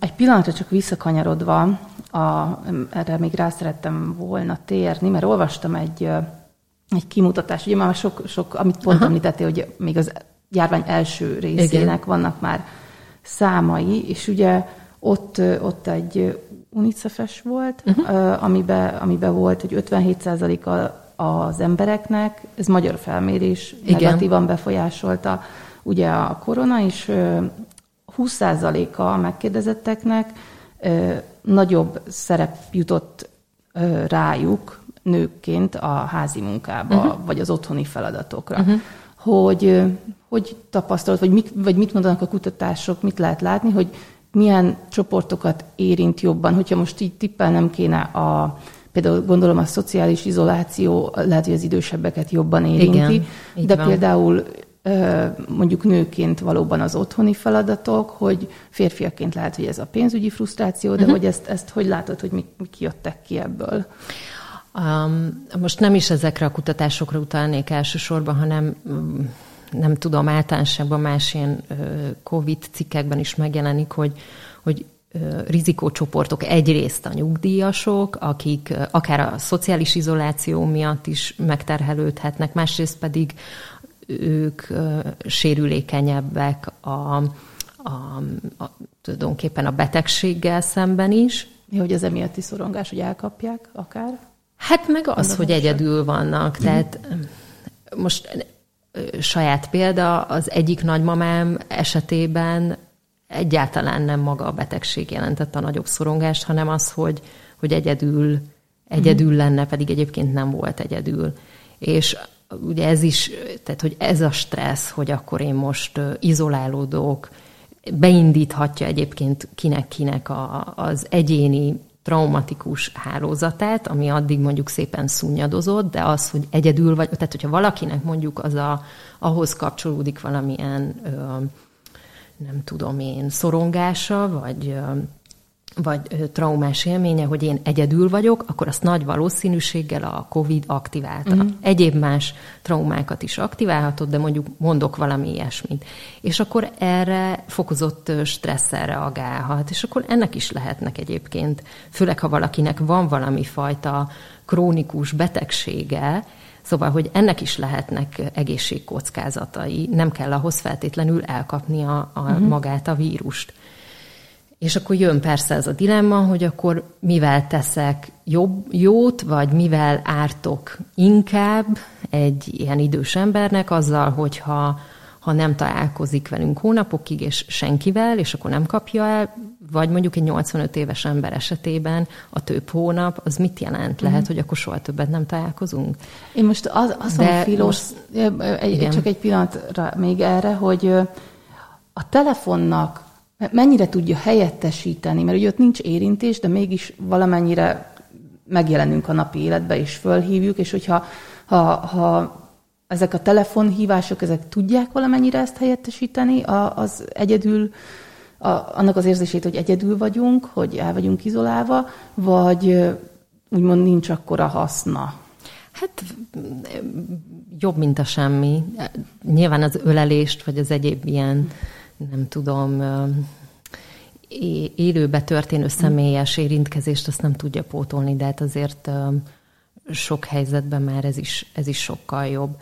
Egy pillanatra csak visszakanyarodva, a, erre még rá szerettem volna térni, mert olvastam egy, egy kimutatást, ugye már sok, sok amit pont Aha. említettél, hogy még az járvány első részének Igen. vannak már számai, és ugye ott, ott egy unicefes volt, uh-huh. amiben, amiben volt, hogy 57%-a az embereknek, ez magyar felmérés, Igen. negatívan befolyásolta ugye a korona, és 20%-a a megkérdezetteknek nagyobb szerep jutott rájuk nőkként a házi munkába, uh-huh. vagy az otthoni feladatokra. Uh-huh. Hogy, hogy tapasztalat, vagy mit, vagy mit mondanak a kutatások, mit lehet látni, hogy milyen csoportokat érint jobban, hogyha most így tippelnem kéne a Például gondolom a szociális izoláció lehet, hogy az idősebbeket jobban érinti, Igen, de van. például mondjuk nőként valóban az otthoni feladatok, hogy férfiaként lehet, hogy ez a pénzügyi frusztráció, de uh-huh. hogy ezt, ezt hogy látod, hogy mik, mik jöttek ki ebből? Um, most nem is ezekre a kutatásokra utalnék elsősorban, hanem um, nem tudom, általánosságban más ilyen COVID cikkekben is megjelenik, hogy, hogy rizikócsoportok egyrészt a nyugdíjasok, akik akár a szociális izoláció miatt is megterhelődhetnek, másrészt pedig ők sérülékenyebbek a, a, a, tulajdonképpen a betegséggel szemben is. Mi, hogy az emiatti szorongás, hogy elkapják akár? Hát meg az, hogy egyedül vannak. Tehát most saját példa, az egyik nagymamám esetében egyáltalán nem maga a betegség jelentette a nagyobb szorongást, hanem az, hogy, hogy egyedül, egyedül mm. lenne, pedig egyébként nem volt egyedül. És ugye ez is, tehát hogy ez a stressz, hogy akkor én most izolálódok, beindíthatja egyébként kinek-kinek a, az egyéni traumatikus hálózatát, ami addig mondjuk szépen szunyadozott, de az, hogy egyedül vagy, tehát hogyha valakinek mondjuk az a, ahhoz kapcsolódik valamilyen ö, nem tudom én, szorongása, vagy vagy traumás élménye, hogy én egyedül vagyok, akkor azt nagy valószínűséggel a COVID aktiválta. Uh-huh. Egyéb más traumákat is aktiválhatott, de mondjuk mondok valami ilyesmit. És akkor erre fokozott stresszel reagálhat. És akkor ennek is lehetnek egyébként, főleg ha valakinek van valami fajta krónikus betegsége, Szóval, hogy ennek is lehetnek egészségkockázatai, nem kell ahhoz feltétlenül elkapni a, a uh-huh. magát a vírust. És akkor jön persze ez a dilemma, hogy akkor mivel teszek jobb, jót, vagy mivel ártok inkább egy ilyen idős embernek azzal, hogyha ha nem találkozik velünk hónapokig, és senkivel, és akkor nem kapja el, vagy mondjuk egy 85 éves ember esetében a több hónap, az mit jelent? Lehet, mm. hogy akkor soha többet nem találkozunk? Én most az, mondom, Filos, egy, csak egy pillanatra még erre, hogy a telefonnak mennyire tudja helyettesíteni, mert ugye ott nincs érintés, de mégis valamennyire megjelenünk a napi életbe, és fölhívjuk, és hogyha ha, ha ezek a telefonhívások, ezek tudják valamennyire ezt helyettesíteni, az egyedül, a, annak az érzését, hogy egyedül vagyunk, hogy el vagyunk izolálva, vagy úgymond nincs akkora haszna? Hát jobb, mint a semmi. Nyilván az ölelést, vagy az egyéb ilyen, nem tudom, élőbe történő személyes érintkezést azt nem tudja pótolni, de hát azért sok helyzetben már ez is, ez is sokkal jobb.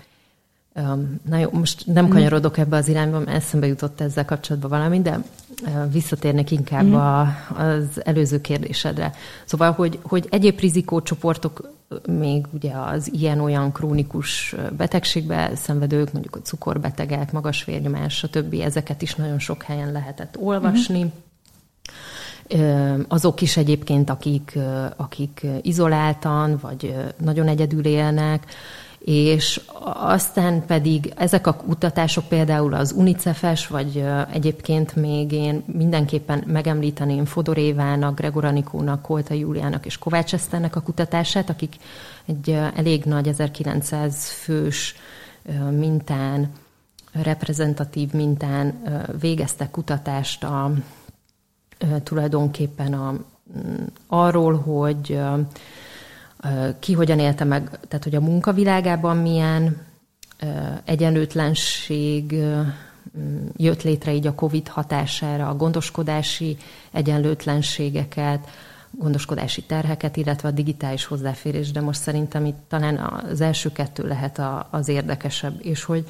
Na jó, most nem mhm. kanyarodok ebbe az irányba, mert eszembe jutott ezzel kapcsolatban valami, de visszatérnek inkább mm. a, az előző kérdésedre. Szóval, hogy, hogy egyéb rizikócsoportok még ugye az ilyen-olyan krónikus betegségbe szenvedők, mondjuk a cukorbetegek, magas vérnyomás, stb. ezeket is nagyon sok helyen lehetett olvasni. Mm. Azok is egyébként, akik, akik izoláltan, vagy nagyon egyedül élnek, és aztán pedig ezek a kutatások például az UNICEF-es, vagy egyébként még én mindenképpen megemlíteném Fodor Évának, Gregor Anikónak, Kolta Júliának és Kovács Eszternek a kutatását, akik egy elég nagy 1900 fős mintán, reprezentatív mintán végeztek kutatást a, tulajdonképpen a, arról, hogy ki hogyan élte meg, tehát hogy a munkavilágában milyen egyenlőtlenség jött létre így a COVID hatására, a gondoskodási egyenlőtlenségeket, gondoskodási terheket, illetve a digitális hozzáférés, de most szerintem itt talán az első kettő lehet az érdekesebb, és hogy,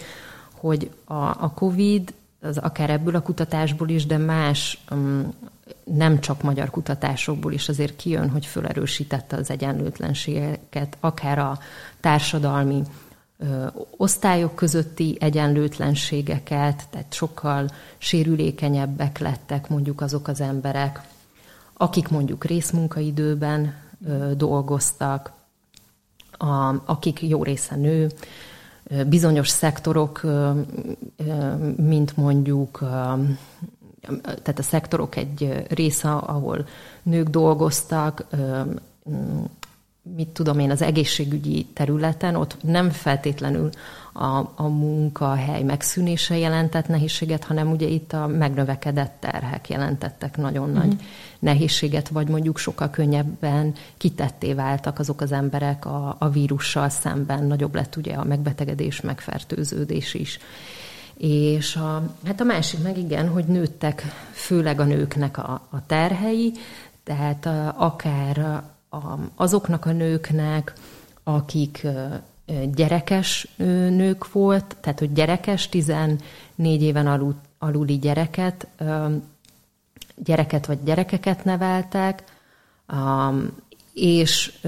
hogy a, a COVID az akár ebből a kutatásból is, de más um, nem csak magyar kutatásokból is azért kijön, hogy fölerősítette az egyenlőtlenségeket, akár a társadalmi ö, osztályok közötti egyenlőtlenségeket, tehát sokkal sérülékenyebbek lettek mondjuk azok az emberek, akik mondjuk részmunkaidőben ö, dolgoztak, a, akik jó része nő, bizonyos szektorok, mint mondjuk tehát a szektorok egy része, ahol nők dolgoztak, mit tudom én, az egészségügyi területen, ott nem feltétlenül a, a munkahely megszűnése jelentett nehézséget, hanem ugye itt a megnövekedett terhek jelentettek nagyon mm-hmm. nagy nehézséget, vagy mondjuk sokkal könnyebben kitetté váltak azok az emberek a, a vírussal szemben, nagyobb lett ugye a megbetegedés, megfertőződés is. És a, hát a másik meg igen, hogy nőttek főleg a nőknek a, a terhei, tehát a, akár a, azoknak a nőknek, akik gyerekes nők volt, tehát hogy gyerekes, 14 éven alul, aluli gyereket, gyereket vagy gyerekeket neveltek, és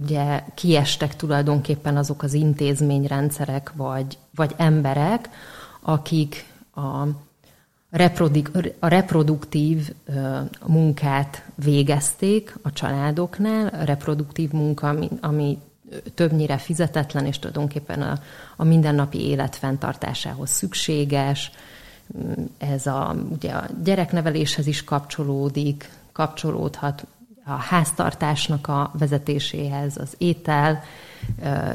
ugye kiestek tulajdonképpen azok az intézményrendszerek vagy, vagy emberek, akik a, a reproduktív munkát végezték a családoknál, a reproduktív munka, ami, ami többnyire fizetetlen, és tulajdonképpen a, a mindennapi élet fenntartásához szükséges. Ez a, ugye a gyerekneveléshez is kapcsolódik, kapcsolódhat a háztartásnak a vezetéséhez, az étel,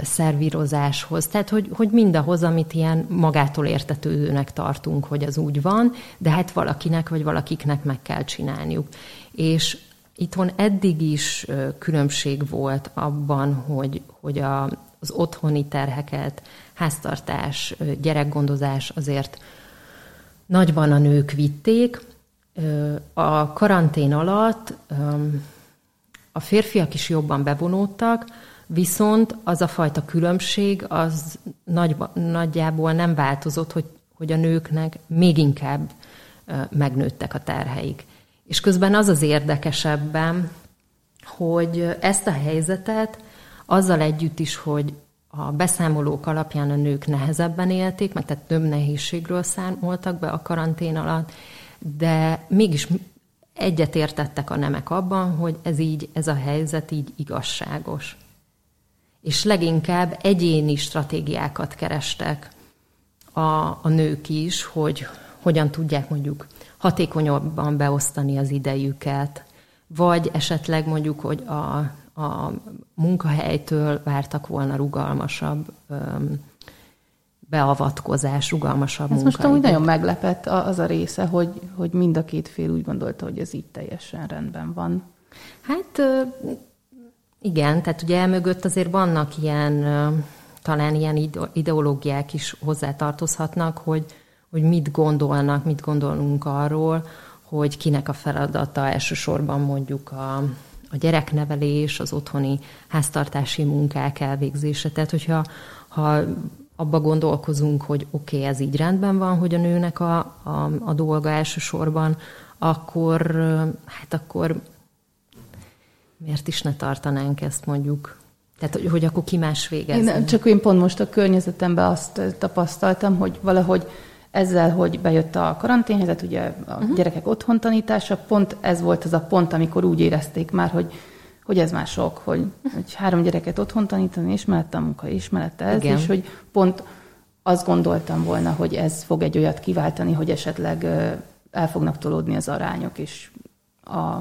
szervírozáshoz, tehát hogy, hogy mindahhoz, amit ilyen magától értetődőnek tartunk, hogy az úgy van, de hát valakinek vagy valakiknek meg kell csinálniuk. És itthon eddig is különbség volt abban, hogy, hogy a, az otthoni terheket, háztartás, gyerekgondozás azért nagyban a nők vitték. A karantén alatt a férfiak is jobban bevonódtak, viszont az a fajta különbség az nagy, nagyjából nem változott, hogy, hogy a nőknek még inkább megnőttek a terheik. És közben az az érdekesebben, hogy ezt a helyzetet azzal együtt is, hogy a beszámolók alapján a nők nehezebben élték, meg tehát több nehézségről számoltak be a karantén alatt, de mégis egyetértettek a nemek abban, hogy ez így, ez a helyzet így igazságos. És leginkább egyéni stratégiákat kerestek a, a nők is, hogy hogyan tudják mondjuk hatékonyabban beosztani az idejüket, vagy esetleg mondjuk, hogy a, a munkahelytől vártak volna rugalmasabb öm, beavatkozás, rugalmasabb Ez most amúgy nagyon meglepett az a része, hogy, hogy mind a két fél úgy gondolta, hogy ez így teljesen rendben van. Hát igen, tehát ugye elmögött azért vannak ilyen, talán ilyen ideológiák is hozzátartozhatnak, hogy, hogy mit gondolnak, mit gondolunk arról, hogy kinek a feladata elsősorban mondjuk a, a gyereknevelés, az otthoni háztartási munkák elvégzése. Tehát, hogyha ha abba gondolkozunk, hogy oké, okay, ez így rendben van, hogy a nőnek a, a, a dolga elsősorban, akkor, hát akkor miért is ne tartanánk ezt mondjuk? Tehát, hogy, hogy akkor ki más végez? Én, csak én pont most a környezetemben azt tapasztaltam, hogy valahogy ezzel, hogy bejött a karanténhelyzet, ugye a uh-huh. gyerekek otthon tanítása, pont ez volt az a pont, amikor úgy érezték már, hogy hogy ez már sok, hogy, hogy három gyereket otthon tanítani, és mellette a munka, és mellette ez, Igen. és hogy pont azt gondoltam volna, hogy ez fog egy olyat kiváltani, hogy esetleg el fognak tolódni az arányok, és a,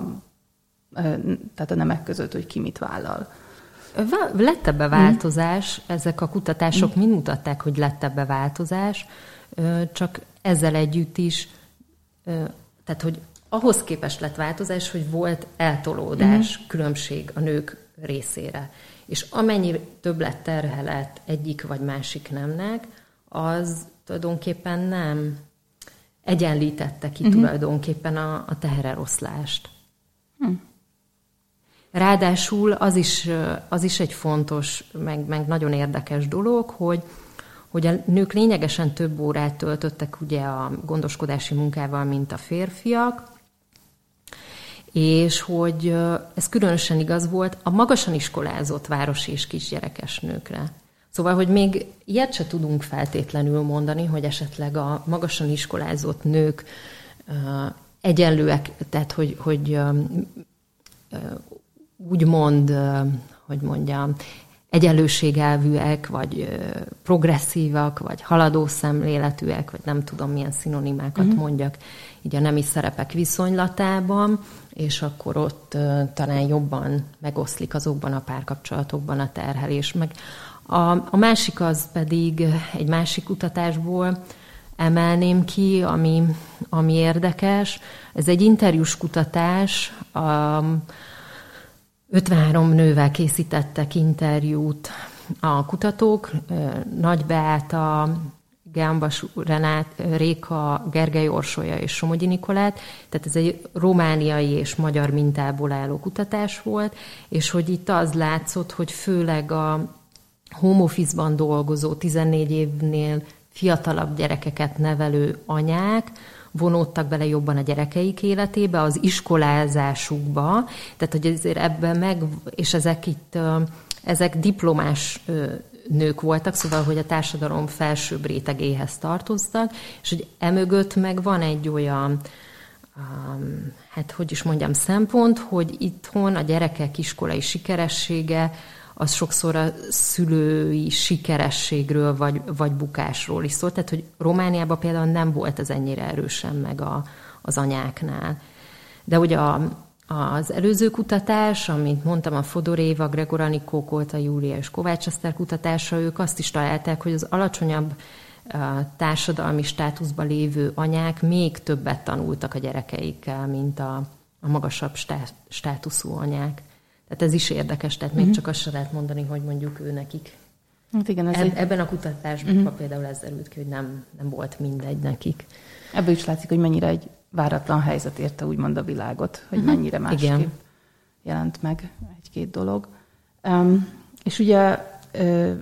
tehát a nemek között, hogy ki mit vállal. Lett ebbe változás, mm. ezek a kutatások mm. mind mutatták, hogy lett ebbe változás, csak ezzel együtt is, tehát hogy ahhoz képest lett változás, hogy volt eltolódás, mm. különbség a nők részére. És amennyi többlet terhelet egyik vagy másik nemnek, az tulajdonképpen nem egyenlítette ki mm-hmm. tulajdonképpen a, a tehereroszlást. Hm. Ráadásul az is, az is egy fontos, meg, meg nagyon érdekes dolog, hogy hogy a nők lényegesen több órát töltöttek ugye a gondoskodási munkával, mint a férfiak, és hogy ez különösen igaz volt a magasan iskolázott városi és kisgyerekes nőkre. Szóval, hogy még ilyet se tudunk feltétlenül mondani, hogy esetleg a magasan iskolázott nők egyenlőek, tehát hogy, hogy úgymond, hogy mondjam, egyenlőségelvűek, vagy progresszívak, vagy haladó szemléletűek, vagy nem tudom milyen szinonimákat uh-huh. mondjak így a nemi szerepek viszonylatában, és akkor ott talán jobban megoszlik azokban a párkapcsolatokban a terhelés. Meg a, a másik az pedig egy másik kutatásból emelném ki, ami, ami érdekes. Ez egy interjús kutatás, a, 53 nővel készítettek interjút a kutatók, Nagy Beáta, Gámbas Renát, Réka, Gergely Orsolya és Somogyi Nikolát, tehát ez egy romániai és magyar mintából álló kutatás volt, és hogy itt az látszott, hogy főleg a home office-ban dolgozó 14 évnél fiatalabb gyerekeket nevelő anyák, vonódtak bele jobban a gyerekeik életébe, az iskolázásukba, tehát hogy ezért ebben meg, és ezek itt, ezek diplomás nők voltak, szóval, hogy a társadalom felsőbb rétegéhez tartoztak, és hogy emögött meg van egy olyan, um, hát hogy is mondjam, szempont, hogy itthon a gyerekek iskolai sikeressége az sokszor a szülői sikerességről vagy, vagy bukásról is szól. Tehát, hogy Romániában például nem volt ez ennyire erősen meg a, az anyáknál. De ugye a, Az előző kutatás, amit mondtam, a Fodor Éva, Gregor Anikó, Kolta Júlia és Kovács Eszter kutatása, ők azt is találták, hogy az alacsonyabb társadalmi státuszban lévő anyák még többet tanultak a gyerekeikkel, mint a, a magasabb státuszú anyák. Tehát ez is érdekes, tehát uh-huh. még mhm. csak azt se lehet mondani, hogy mondjuk ő nekik. Hát igen, ez egy... Ebben a kutatásban uh-huh. például ez derült ki, hogy nem, nem volt mindegy nekik. Ebből is látszik, hogy mennyire egy váratlan helyzet érte úgymond a világot, hogy uh-huh. mennyire másképp igen. jelent meg egy-két dolog. Um, és ugye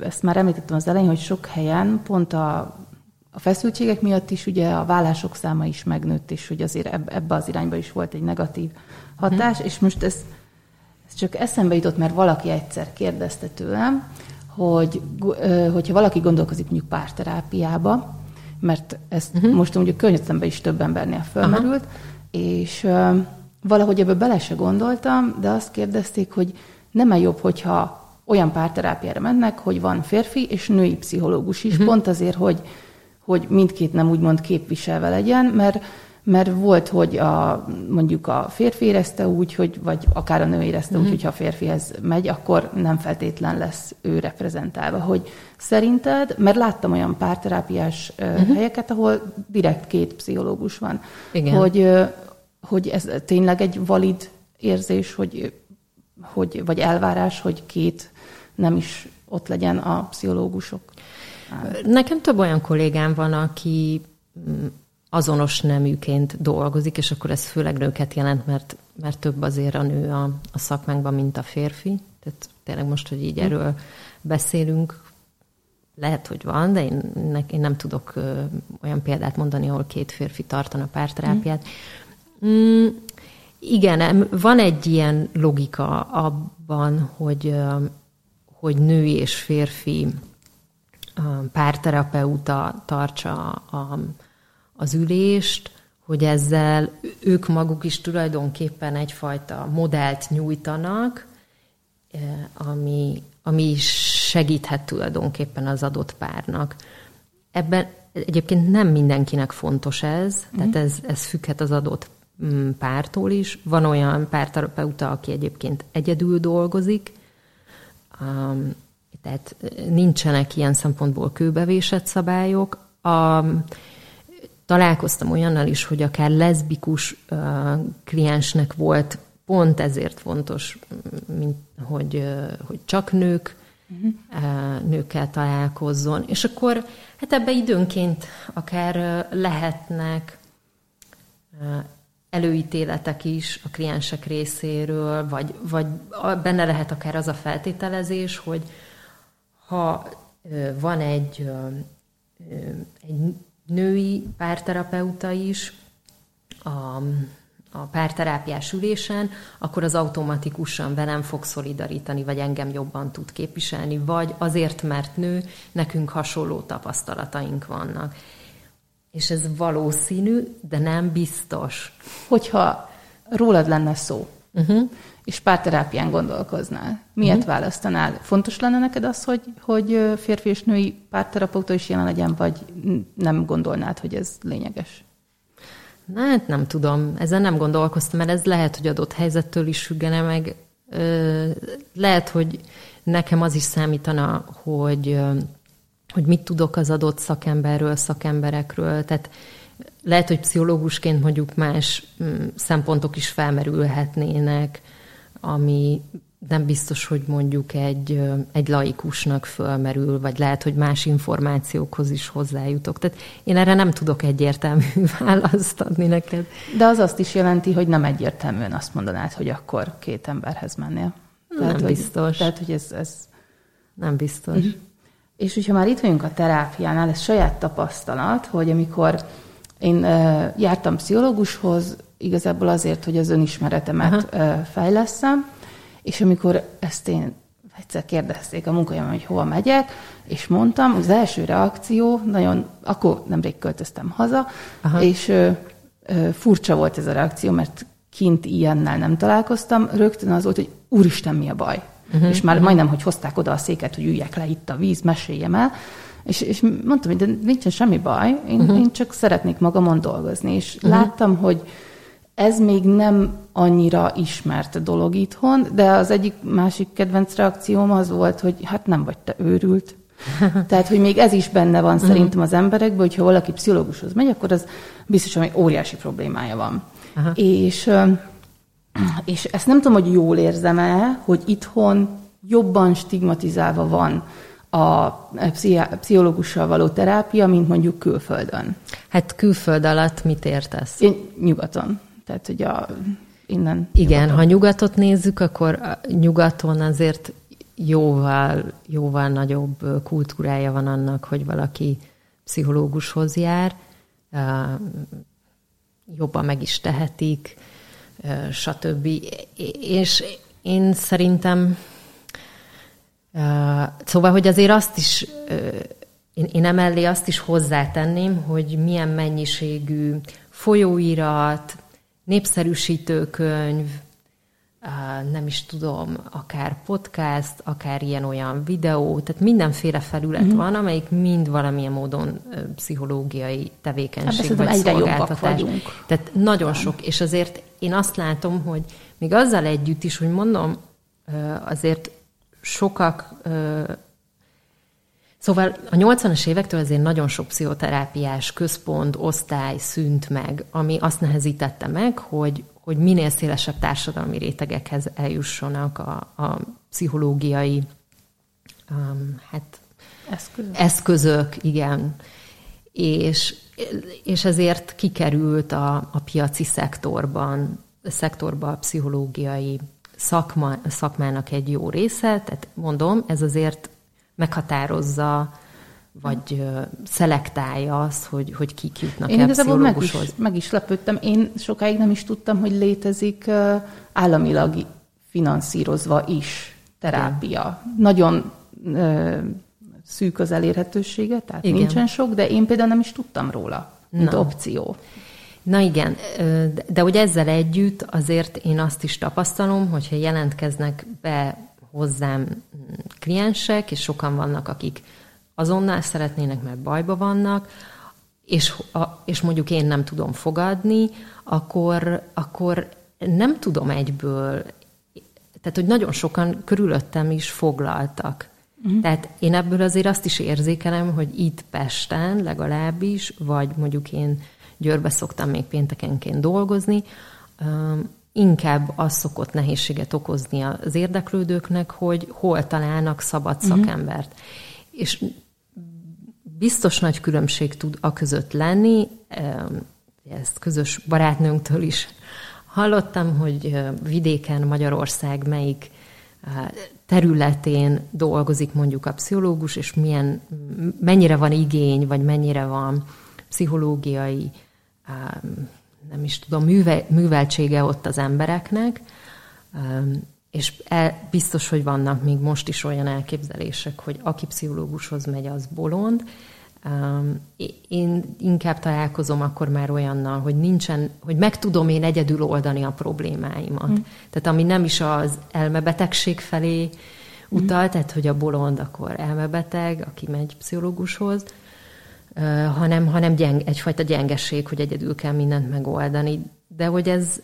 ezt már említettem az elején, hogy sok helyen pont a, a feszültségek miatt is ugye a vállások száma is megnőtt, és hogy azért ebbe az irányba is volt egy negatív hatás, hmm. és most ez, ez csak eszembe jutott, mert valaki egyszer kérdezte tőlem, hogy hogyha valaki gondolkozik mondjuk párterápiába, mert ezt uh-huh. most mondjuk környezetemben is több embernél felmerült, Aha. és uh, valahogy ebbe bele se gondoltam, de azt kérdezték, hogy nem-e jobb, hogyha olyan párterápiára mennek, hogy van férfi és női pszichológus is, uh-huh. pont azért, hogy, hogy mindkét nem úgymond képviselve legyen, mert mert volt, hogy a, mondjuk a férfi érezte úgy, hogy, vagy akár a nő érezte uh-huh. úgy, mhm. hogy ha a férfihez megy, akkor nem feltétlen lesz ő reprezentálva. Hogy szerinted, mert láttam olyan párterápiás uh-huh. helyeket, ahol direkt két pszichológus van, Igen. Hogy, hogy ez tényleg egy valid érzés, hogy, hogy, vagy elvárás, hogy két nem is ott legyen a pszichológusok? Nekem több olyan kollégám van, aki azonos neműként dolgozik, és akkor ez főleg nőket jelent, mert, mert több azért a nő a, a szakmánkban, mint a férfi. Tehát tényleg most, hogy így hm. erről beszélünk, lehet, hogy van, de én, én nem tudok ö, olyan példát mondani, ahol két férfi tartana párterápiát. Mm, igen, van egy ilyen logika abban, hogy hogy női és férfi párterapeuta tartsa a, az ülést, hogy ezzel ők maguk is tulajdonképpen egyfajta modellt nyújtanak, ami, ami is segíthet tulajdonképpen az adott párnak. Ebben egyébként nem mindenkinek fontos ez, mm. tehát ez, ez függhet az adott mm, pártól is. Van olyan párterapeuta, aki egyébként egyedül dolgozik, Um, tehát nincsenek ilyen szempontból kőbevésett szabályok. A, találkoztam olyannal is, hogy akár leszbikus uh, kliensnek volt pont ezért fontos, mint hogy, uh, hogy csak nők uh-huh. uh, nőkkel találkozzon. És akkor hát ebbe időnként akár lehetnek előítéletek is a kliensek részéről, vagy, vagy benne lehet akár az a feltételezés, hogy ha van egy, egy női párterapeuta is a, a párterápiás ülésen, akkor az automatikusan velem fog szolidarítani, vagy engem jobban tud képviselni, vagy azért, mert nő, nekünk hasonló tapasztalataink vannak. És ez valószínű, de nem biztos. Hogyha rólad lenne szó, uh-huh. És párterápián gondolkoznál, miért uh-huh. választanál? Fontos lenne neked az, hogy, hogy férfi és női párterapeuta is jelen legyen, vagy nem gondolnád, hogy ez lényeges? Na, hát nem tudom, ezen nem gondolkoztam, mert ez lehet, hogy adott helyzettől is függene meg. Lehet, hogy nekem az is számítana, hogy hogy mit tudok az adott szakemberről, szakemberekről. Tehát lehet, hogy pszichológusként mondjuk más mm, szempontok is felmerülhetnének, ami nem biztos, hogy mondjuk egy, egy laikusnak fölmerül, vagy lehet, hogy más információkhoz is hozzájutok. Tehát én erre nem tudok egyértelmű választ adni neked. De az azt is jelenti, hogy nem egyértelműen azt mondanád, hogy akkor két emberhez mennél. Tehát, nem biztos. Hogy, tehát, hogy ez... ez... Nem biztos. Uh-huh. És hogyha már itt vagyunk a terápiánál, ez saját tapasztalat, hogy amikor én jártam pszichológushoz, igazából azért, hogy az önismeretemet uh, fejleszem, és amikor ezt én egyszer kérdezték a munkahelyem, hogy hova megyek, és mondtam, az első reakció, nagyon, akkor nemrég költöztem haza, Aha. és ö, ö, furcsa volt ez a reakció, mert kint ilyennel nem találkoztam, rögtön az volt, hogy úristen, mi a baj? uh-huh, és már uh-huh. majdnem, hogy hozták oda a széket, hogy üljek le itt a víz, meséljem el. És, és mondtam, hogy de nincsen semmi baj, én, uh-huh. én csak szeretnék magamon dolgozni. És uh-huh. láttam, hogy ez még nem annyira ismert dolog itthon, de az egyik másik kedvenc reakcióm az volt, hogy hát nem vagy te őrült. Tehát, hogy még ez is benne van mhm. szerintem az emberekben, hogyha valaki pszichológushoz megy, akkor az biztosan egy óriási problémája van. Aha. És, és ezt nem tudom, hogy jól érzem-e, hogy itthon jobban stigmatizálva van a pszichológussal való terápia, mint mondjuk külföldön. Hát külföld alatt mit értesz? Én nyugaton. Tehát, hogy a, innen. Igen, nyugaton. ha nyugatot nézzük, akkor nyugaton azért jóval, jóval nagyobb kultúrája van annak, hogy valaki pszichológushoz jár, jobban meg is tehetik, stb. És én szerintem, szóval, hogy azért azt is, én, én emellé azt is hozzátenném, hogy milyen mennyiségű folyóirat, népszerűsítőkönyv, nem is tudom, akár podcast, akár ilyen-olyan videó, tehát mindenféle felület uh-huh. van, amelyik mind valamilyen módon pszichológiai tevékenység hát, vagy szolgáltatás. Tehát nagyon sok, és azért én azt látom, hogy még azzal együtt is, hogy mondom, azért sokak Szóval a 80-as évektől azért nagyon sok pszichoterápiás központ, osztály szűnt meg, ami azt nehezítette meg, hogy, hogy minél szélesebb társadalmi rétegekhez eljussanak a, a pszichológiai um, hát, eszközök. eszközök, igen. És, és ezért kikerült a, a piaci szektorban, a szektorba a pszichológiai szakma, szakmának egy jó része, tehát mondom, ez azért meghatározza, vagy szelektálja azt, hogy, hogy kik jutnak Én el igazából meg is, meg is lepődtem. Én sokáig nem is tudtam, hogy létezik államilag finanszírozva is terápia. Igen. Nagyon ö, szűk az elérhetősége, tehát igen. nincsen sok, de én például nem is tudtam róla, mint Na. opció. Na igen, de hogy ezzel együtt azért én azt is tapasztalom, hogyha jelentkeznek be hozzám kliensek, és sokan vannak, akik azonnal szeretnének, mert bajba vannak, és, a, és mondjuk én nem tudom fogadni, akkor, akkor nem tudom egyből, tehát hogy nagyon sokan körülöttem is foglaltak. Uh-huh. Tehát én ebből azért azt is érzékelem, hogy itt Pesten legalábbis, vagy mondjuk én Győrbe szoktam még péntekenként dolgozni, inkább az szokott nehézséget okozni az érdeklődőknek, hogy hol találnak szabad mhm. szakembert. Uh-huh. És biztos nagy különbség tud a között lenni, ezt közös barátnőnktől is hallottam, hogy vidéken Magyarország melyik területén dolgozik mondjuk a pszichológus, és milyen, mennyire van igény, vagy mennyire van pszichológiai nem is tudom, műve, műveltsége ott az embereknek, és el, biztos, hogy vannak még most is olyan elképzelések, hogy aki pszichológushoz megy, az bolond. Én inkább találkozom akkor már olyannal, hogy nincsen, hogy meg tudom én egyedül oldani a problémáimat. Mm. Tehát ami nem is az elmebetegség felé utal, mm. tehát hogy a bolond akkor elmebeteg, aki megy pszichológushoz, hanem, hanem gyeng, egyfajta gyengeség, hogy egyedül kell mindent megoldani. De hogy ez,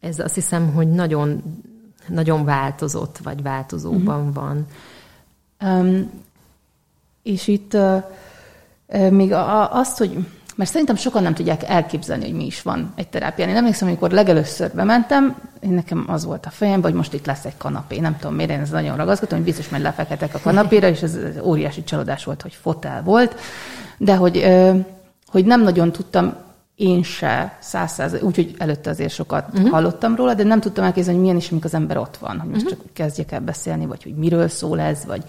ez azt hiszem, hogy nagyon, nagyon változott, vagy változóban uh-huh. van. Um, és itt uh, még a, azt, hogy mert szerintem sokan nem tudják elképzelni, hogy mi is van egy terápián. Én emlékszem, amikor legelőször bementem, én nekem az volt a fejem, hogy most itt lesz egy kanapé. Nem tudom miért, én ez nagyon ragaszkodtam, hogy biztos, hogy lefeketek a kanapéra, és ez óriási csalódás volt, hogy fotel volt de hogy, hogy nem nagyon tudtam én se száz száz, úgyhogy előtte azért sokat uh-huh. hallottam róla, de nem tudtam elképzelni, hogy milyen is, amikor az ember ott van, hogy most uh-huh. csak kezdjek el beszélni, vagy hogy miről szól ez, vagy,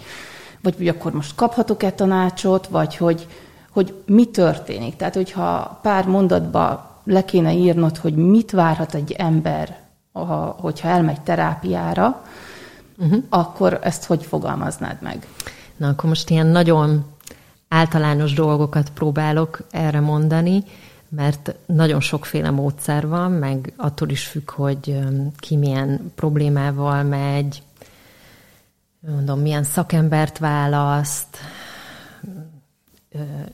vagy hogy akkor most kaphatok-e tanácsot, vagy hogy, hogy mi történik. Tehát, hogyha pár mondatba le kéne írnod, hogy mit várhat egy ember, ha, hogyha elmegy terápiára, uh-huh. akkor ezt hogy fogalmaznád meg? Na, akkor most ilyen nagyon általános dolgokat próbálok erre mondani, mert nagyon sokféle módszer van, meg attól is függ, hogy ki milyen problémával megy, mondom, milyen szakembert választ,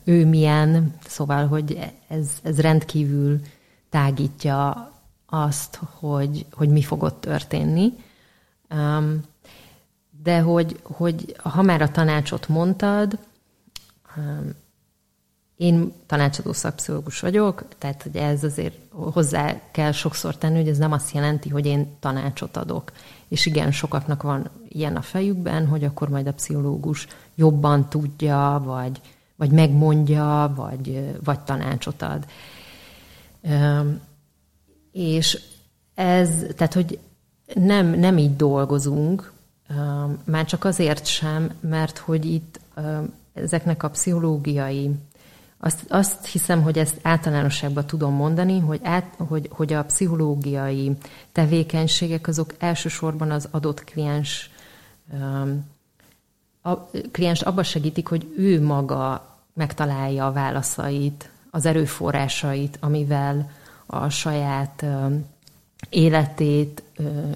ő milyen, szóval, hogy ez, ez rendkívül tágítja azt, hogy, hogy mi fog ott történni. De hogy, hogy ha már a tanácsot mondtad, én tanácsadó szakpszichológus vagyok, tehát hogy ez azért hozzá kell sokszor tenni, hogy ez nem azt jelenti, hogy én tanácsot adok. És igen, sokaknak van ilyen a fejükben, hogy akkor majd a pszichológus jobban tudja, vagy, vagy megmondja, vagy, vagy tanácsot ad. És ez, tehát hogy nem, nem így dolgozunk, már csak azért sem, mert hogy itt ezeknek a pszichológiai azt, azt hiszem, hogy ezt általánosságban tudom mondani, hogy, át, hogy, hogy a pszichológiai tevékenységek azok elsősorban az adott kliens a kliens abba segítik, hogy ő maga megtalálja a válaszait, az erőforrásait, amivel a saját életét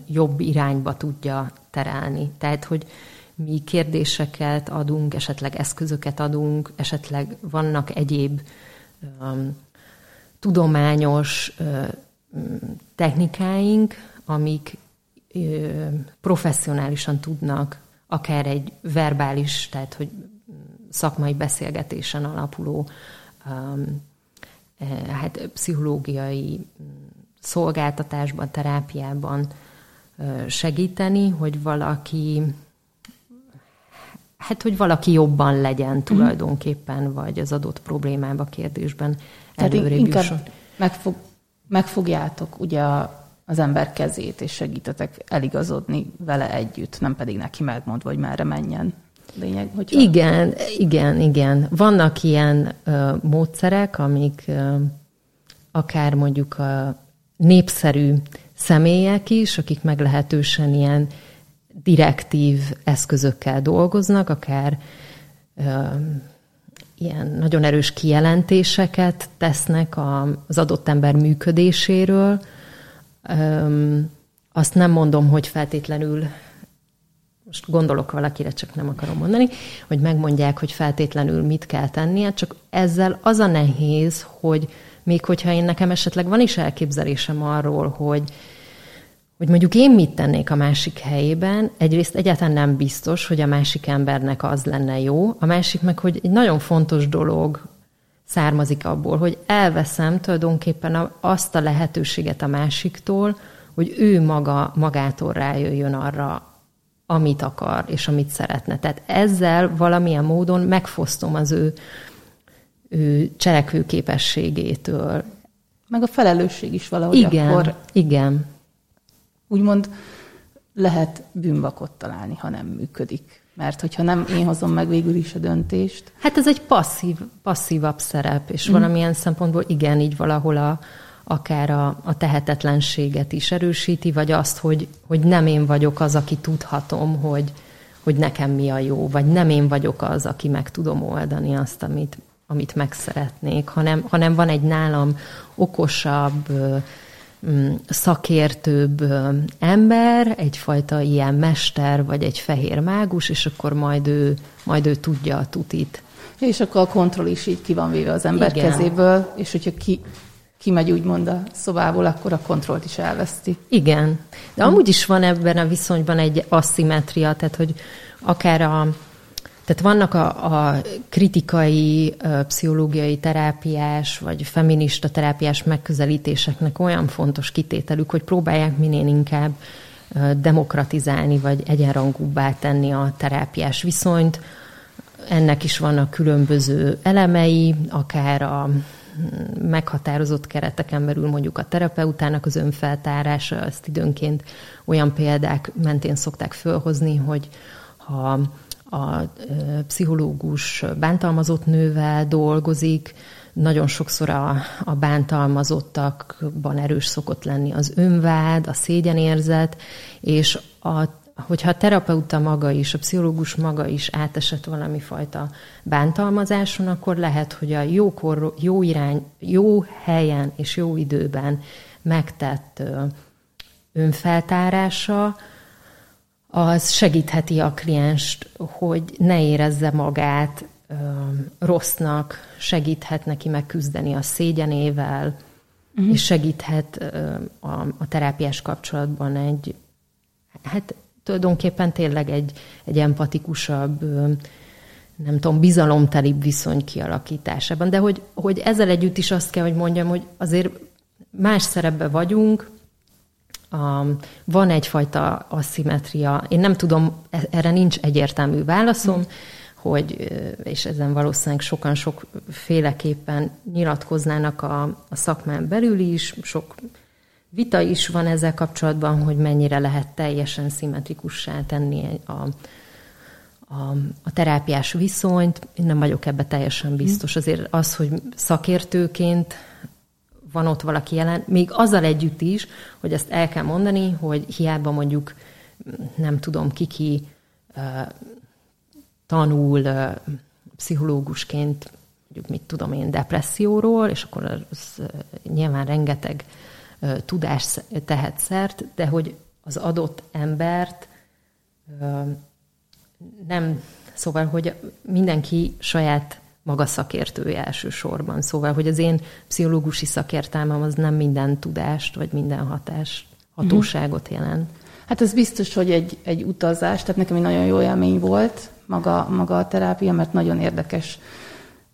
jobb irányba tudja terelni. Tehát, hogy mi kérdéseket adunk, esetleg eszközöket adunk, esetleg vannak egyéb tudományos technikáink, amik professzionálisan tudnak akár egy verbális, tehát hogy szakmai beszélgetésen alapuló um, hát pszichológiai szolgáltatásban, terápiában segíteni, hogy valaki hát, hogy valaki jobban legyen mhm. tulajdonképpen, vagy az adott problémába, kérdésben előrébb inkább jusson. Megfog, megfogjátok ugye a, az ember kezét, és segítetek eligazodni vele együtt, nem pedig neki megmond, hogy merre menjen. Lényeg, hogyha... Igen, igen, igen. Vannak ilyen ö, módszerek, amik ö, akár mondjuk a népszerű személyek is, akik meglehetősen ilyen direktív eszközökkel dolgoznak, akár ö, ilyen nagyon erős kijelentéseket tesznek az adott ember működéséről. Ö, azt nem mondom, hogy feltétlenül most gondolok valakire, csak nem akarom mondani, hogy megmondják, hogy feltétlenül mit kell tennie, csak ezzel az a nehéz, hogy még hogyha én nekem esetleg van is elképzelésem arról, hogy hogy mondjuk én mit tennék a másik helyében, egyrészt egyáltalán nem biztos, hogy a másik embernek az lenne jó, a másik meg, hogy egy nagyon fontos dolog származik abból, hogy elveszem tulajdonképpen azt a lehetőséget a másiktól, hogy ő maga magától rájöjjön arra, amit akar és amit szeretne. Tehát ezzel valamilyen módon megfosztom az ő, ő cselekvő képességétől. Meg a felelősség is valahogy igen, akkor... Igen, úgymond lehet bűnbakot találni, ha nem működik. Mert hogyha nem én hozom meg végül is a döntést. Hát ez egy passzív, passzívabb szerep, és mm. valamilyen szempontból igen, így valahol a, akár a, a tehetetlenséget is erősíti, vagy azt, hogy, hogy nem én vagyok az, aki tudhatom, hogy, hogy nekem mi a jó, vagy nem én vagyok az, aki meg tudom oldani azt, amit, amit meg szeretnék, hanem, hanem van egy nálam okosabb, szakértőbb ember, egyfajta ilyen mester, vagy egy fehér mágus, és akkor majd ő, majd ő tudja a tutit. És akkor a kontroll is így ki van véve az ember Igen. kezéből, és hogyha ki, kimegy úgymond a szobából, akkor a kontrollt is elveszti. Igen. De amúgy is van ebben a viszonyban egy asszimetria, tehát hogy akár a, tehát vannak a, a kritikai, pszichológiai terápiás, vagy feminista terápiás megközelítéseknek olyan fontos kitételük, hogy próbálják minél inkább demokratizálni, vagy egyenrangúbbá tenni a terápiás viszonyt. Ennek is vannak különböző elemei, akár a meghatározott kereteken belül mondjuk a terapeutának az önfeltárása, ezt időnként olyan példák mentén szokták fölhozni, hogy ha a pszichológus bántalmazott nővel dolgozik, nagyon sokszor a, a bántalmazottakban erős szokott lenni az önvád, a szégyenérzet, és a, hogyha a terapeuta maga is, a pszichológus maga is átesett valami fajta bántalmazáson, akkor lehet, hogy a jókor, jó irány, jó helyen és jó időben megtett önfeltárása, az segítheti a klienst, hogy ne érezze magát ö, rossznak, segíthet neki megküzdeni a szégyenével, uh-huh. és segíthet a, a terápiás kapcsolatban egy, hát tulajdonképpen tényleg egy, egy empatikusabb, nem tudom, bizalomtelibb viszony kialakításában. De hogy, hogy ezzel együtt is azt kell, hogy mondjam, hogy azért más szerepben vagyunk, a, van egyfajta aszimetria. Én nem tudom, e, erre nincs egyértelmű válaszom, mm. hogy, és ezen valószínűleg sokan sokféleképpen nyilatkoznának a, a szakmán belül is, sok vita is van ezzel kapcsolatban, hogy mennyire lehet teljesen szimmetrikussá tenni a, a, a terápiás viszonyt. Én nem vagyok ebbe teljesen biztos. Azért az, hogy szakértőként van ott valaki jelen, még azzal együtt is, hogy ezt el kell mondani, hogy hiába mondjuk, nem tudom, kiki uh, tanul pszichológusként, mondjuk mit tudom én, depresszióról, és akkor az nyilván rengeteg tudás tehet szert, de hogy az adott embert nem, szóval, hogy mindenki saját maga szakértője elsősorban. Szóval, hogy az én pszichológusi szakértelmem az nem minden tudást, vagy minden hatást, hatóságot jelent. Hát ez biztos, hogy egy, egy utazás, tehát nekem egy nagyon jó élmény volt maga, maga a terápia, mert nagyon érdekes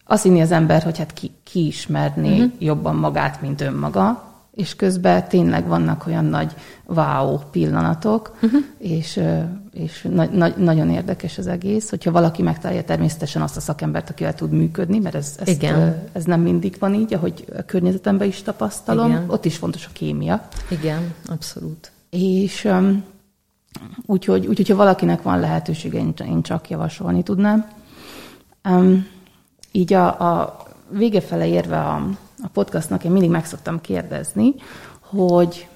azt hinni az ember, hogy hát ki, ki ismerné uh-huh. jobban magát, mint önmaga, és közben tényleg vannak olyan nagy wow pillanatok, uh-huh. és, és na- na- nagyon érdekes az egész, hogyha valaki megtalálja természetesen azt a szakembert, akivel tud működni, mert ez, ezt, Igen. ez nem mindig van így, ahogy a környezetemben is tapasztalom, Igen. ott is fontos a kémia. Igen, abszolút. És úgyhogy, úgy, hogyha valakinek van lehetősége, én, én csak javasolni tudnám. Um, így a, a vége fele érve a, a podcastnak én mindig meg szoktam kérdezni, hogy,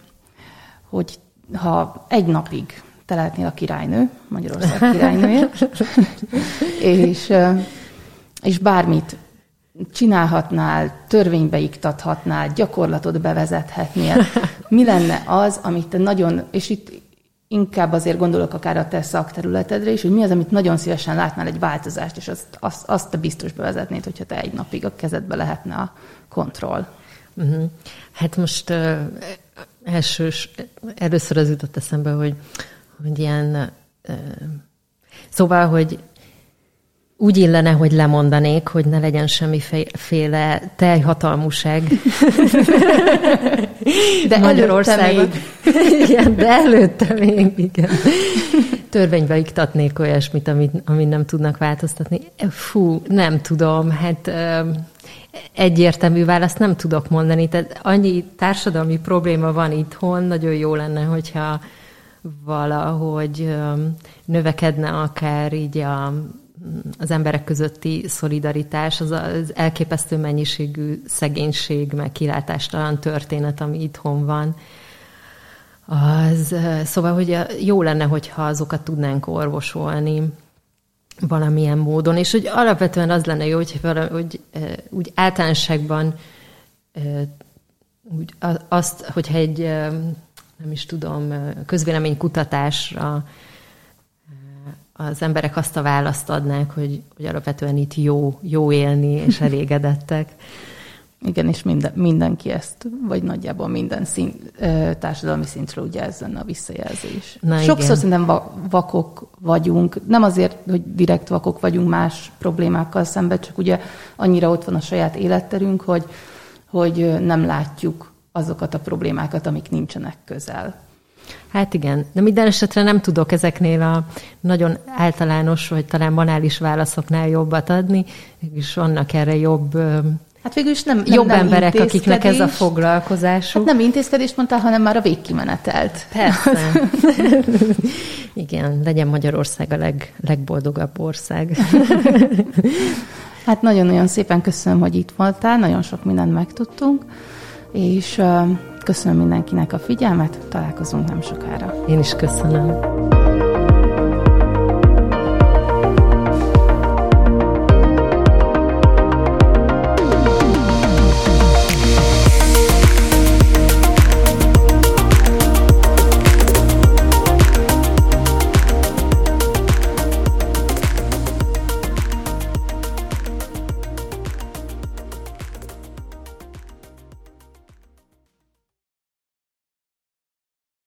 hogy ha egy napig te lehetnél a királynő, Magyarország királynője, és, és bármit csinálhatnál, törvénybe iktathatnál, gyakorlatot bevezethetnél, mi lenne az, amit te nagyon, és itt inkább azért gondolok akár a te szakterületedre is, hogy mi az, amit nagyon szívesen látnál egy változást, és azt, azt, azt te biztos bevezetnéd, hogyha te egy napig a kezedbe lehetne a kontroll. Uh-huh. Hát most uh, elsős, először az jutott eszembe, hogy, hogy ilyen, uh, szóval, hogy úgy illene, hogy lemondanék, hogy ne legyen semmiféle teljhatalmuság. De Magyarországon. Igen, de előtte még, igen. Törvénybe iktatnék olyasmit, amit, amit nem tudnak változtatni. Fú, nem tudom, hát egyértelmű választ nem tudok mondani. Tehát annyi társadalmi probléma van itthon, nagyon jó lenne, hogyha valahogy növekedne akár így a az emberek közötti szolidaritás, az az elképesztő mennyiségű szegénység, meg kilátástalan történet, ami itthon van. Az, szóval, hogy jó lenne, hogyha azokat tudnánk orvosolni valamilyen módon, és hogy alapvetően az lenne jó, hogy, valami, hogy úgy általánosságban úgy azt, hogyha egy nem is tudom, közvéleménykutatásra az emberek azt a választ adnák, hogy, hogy alapvetően itt jó, jó élni, és elégedettek. Igen, és minden, mindenki ezt, vagy nagyjából minden szint, társadalmi szintről ugye ez lenne a visszajelzés. Na, Sokszor igen. szerintem vakok vagyunk, nem azért, hogy direkt vakok vagyunk más problémákkal szemben, csak ugye annyira ott van a saját életterünk, hogy, hogy nem látjuk azokat a problémákat, amik nincsenek közel. Hát igen, de minden esetre nem tudok ezeknél a nagyon általános, vagy talán banális válaszoknál jobbat adni, és vannak erre jobb Hát végül is nem, nem Jobb nem emberek, akiknek ez a foglalkozásuk. Hát nem intézkedést mondtál, hanem már a végkimenetelt. Persze. Igen, legyen Magyarország a leg, legboldogabb ország. hát nagyon-nagyon szépen köszönöm, hogy itt voltál, nagyon sok mindent megtudtunk, és köszönöm mindenkinek a figyelmet, találkozunk nem sokára. Én is köszönöm.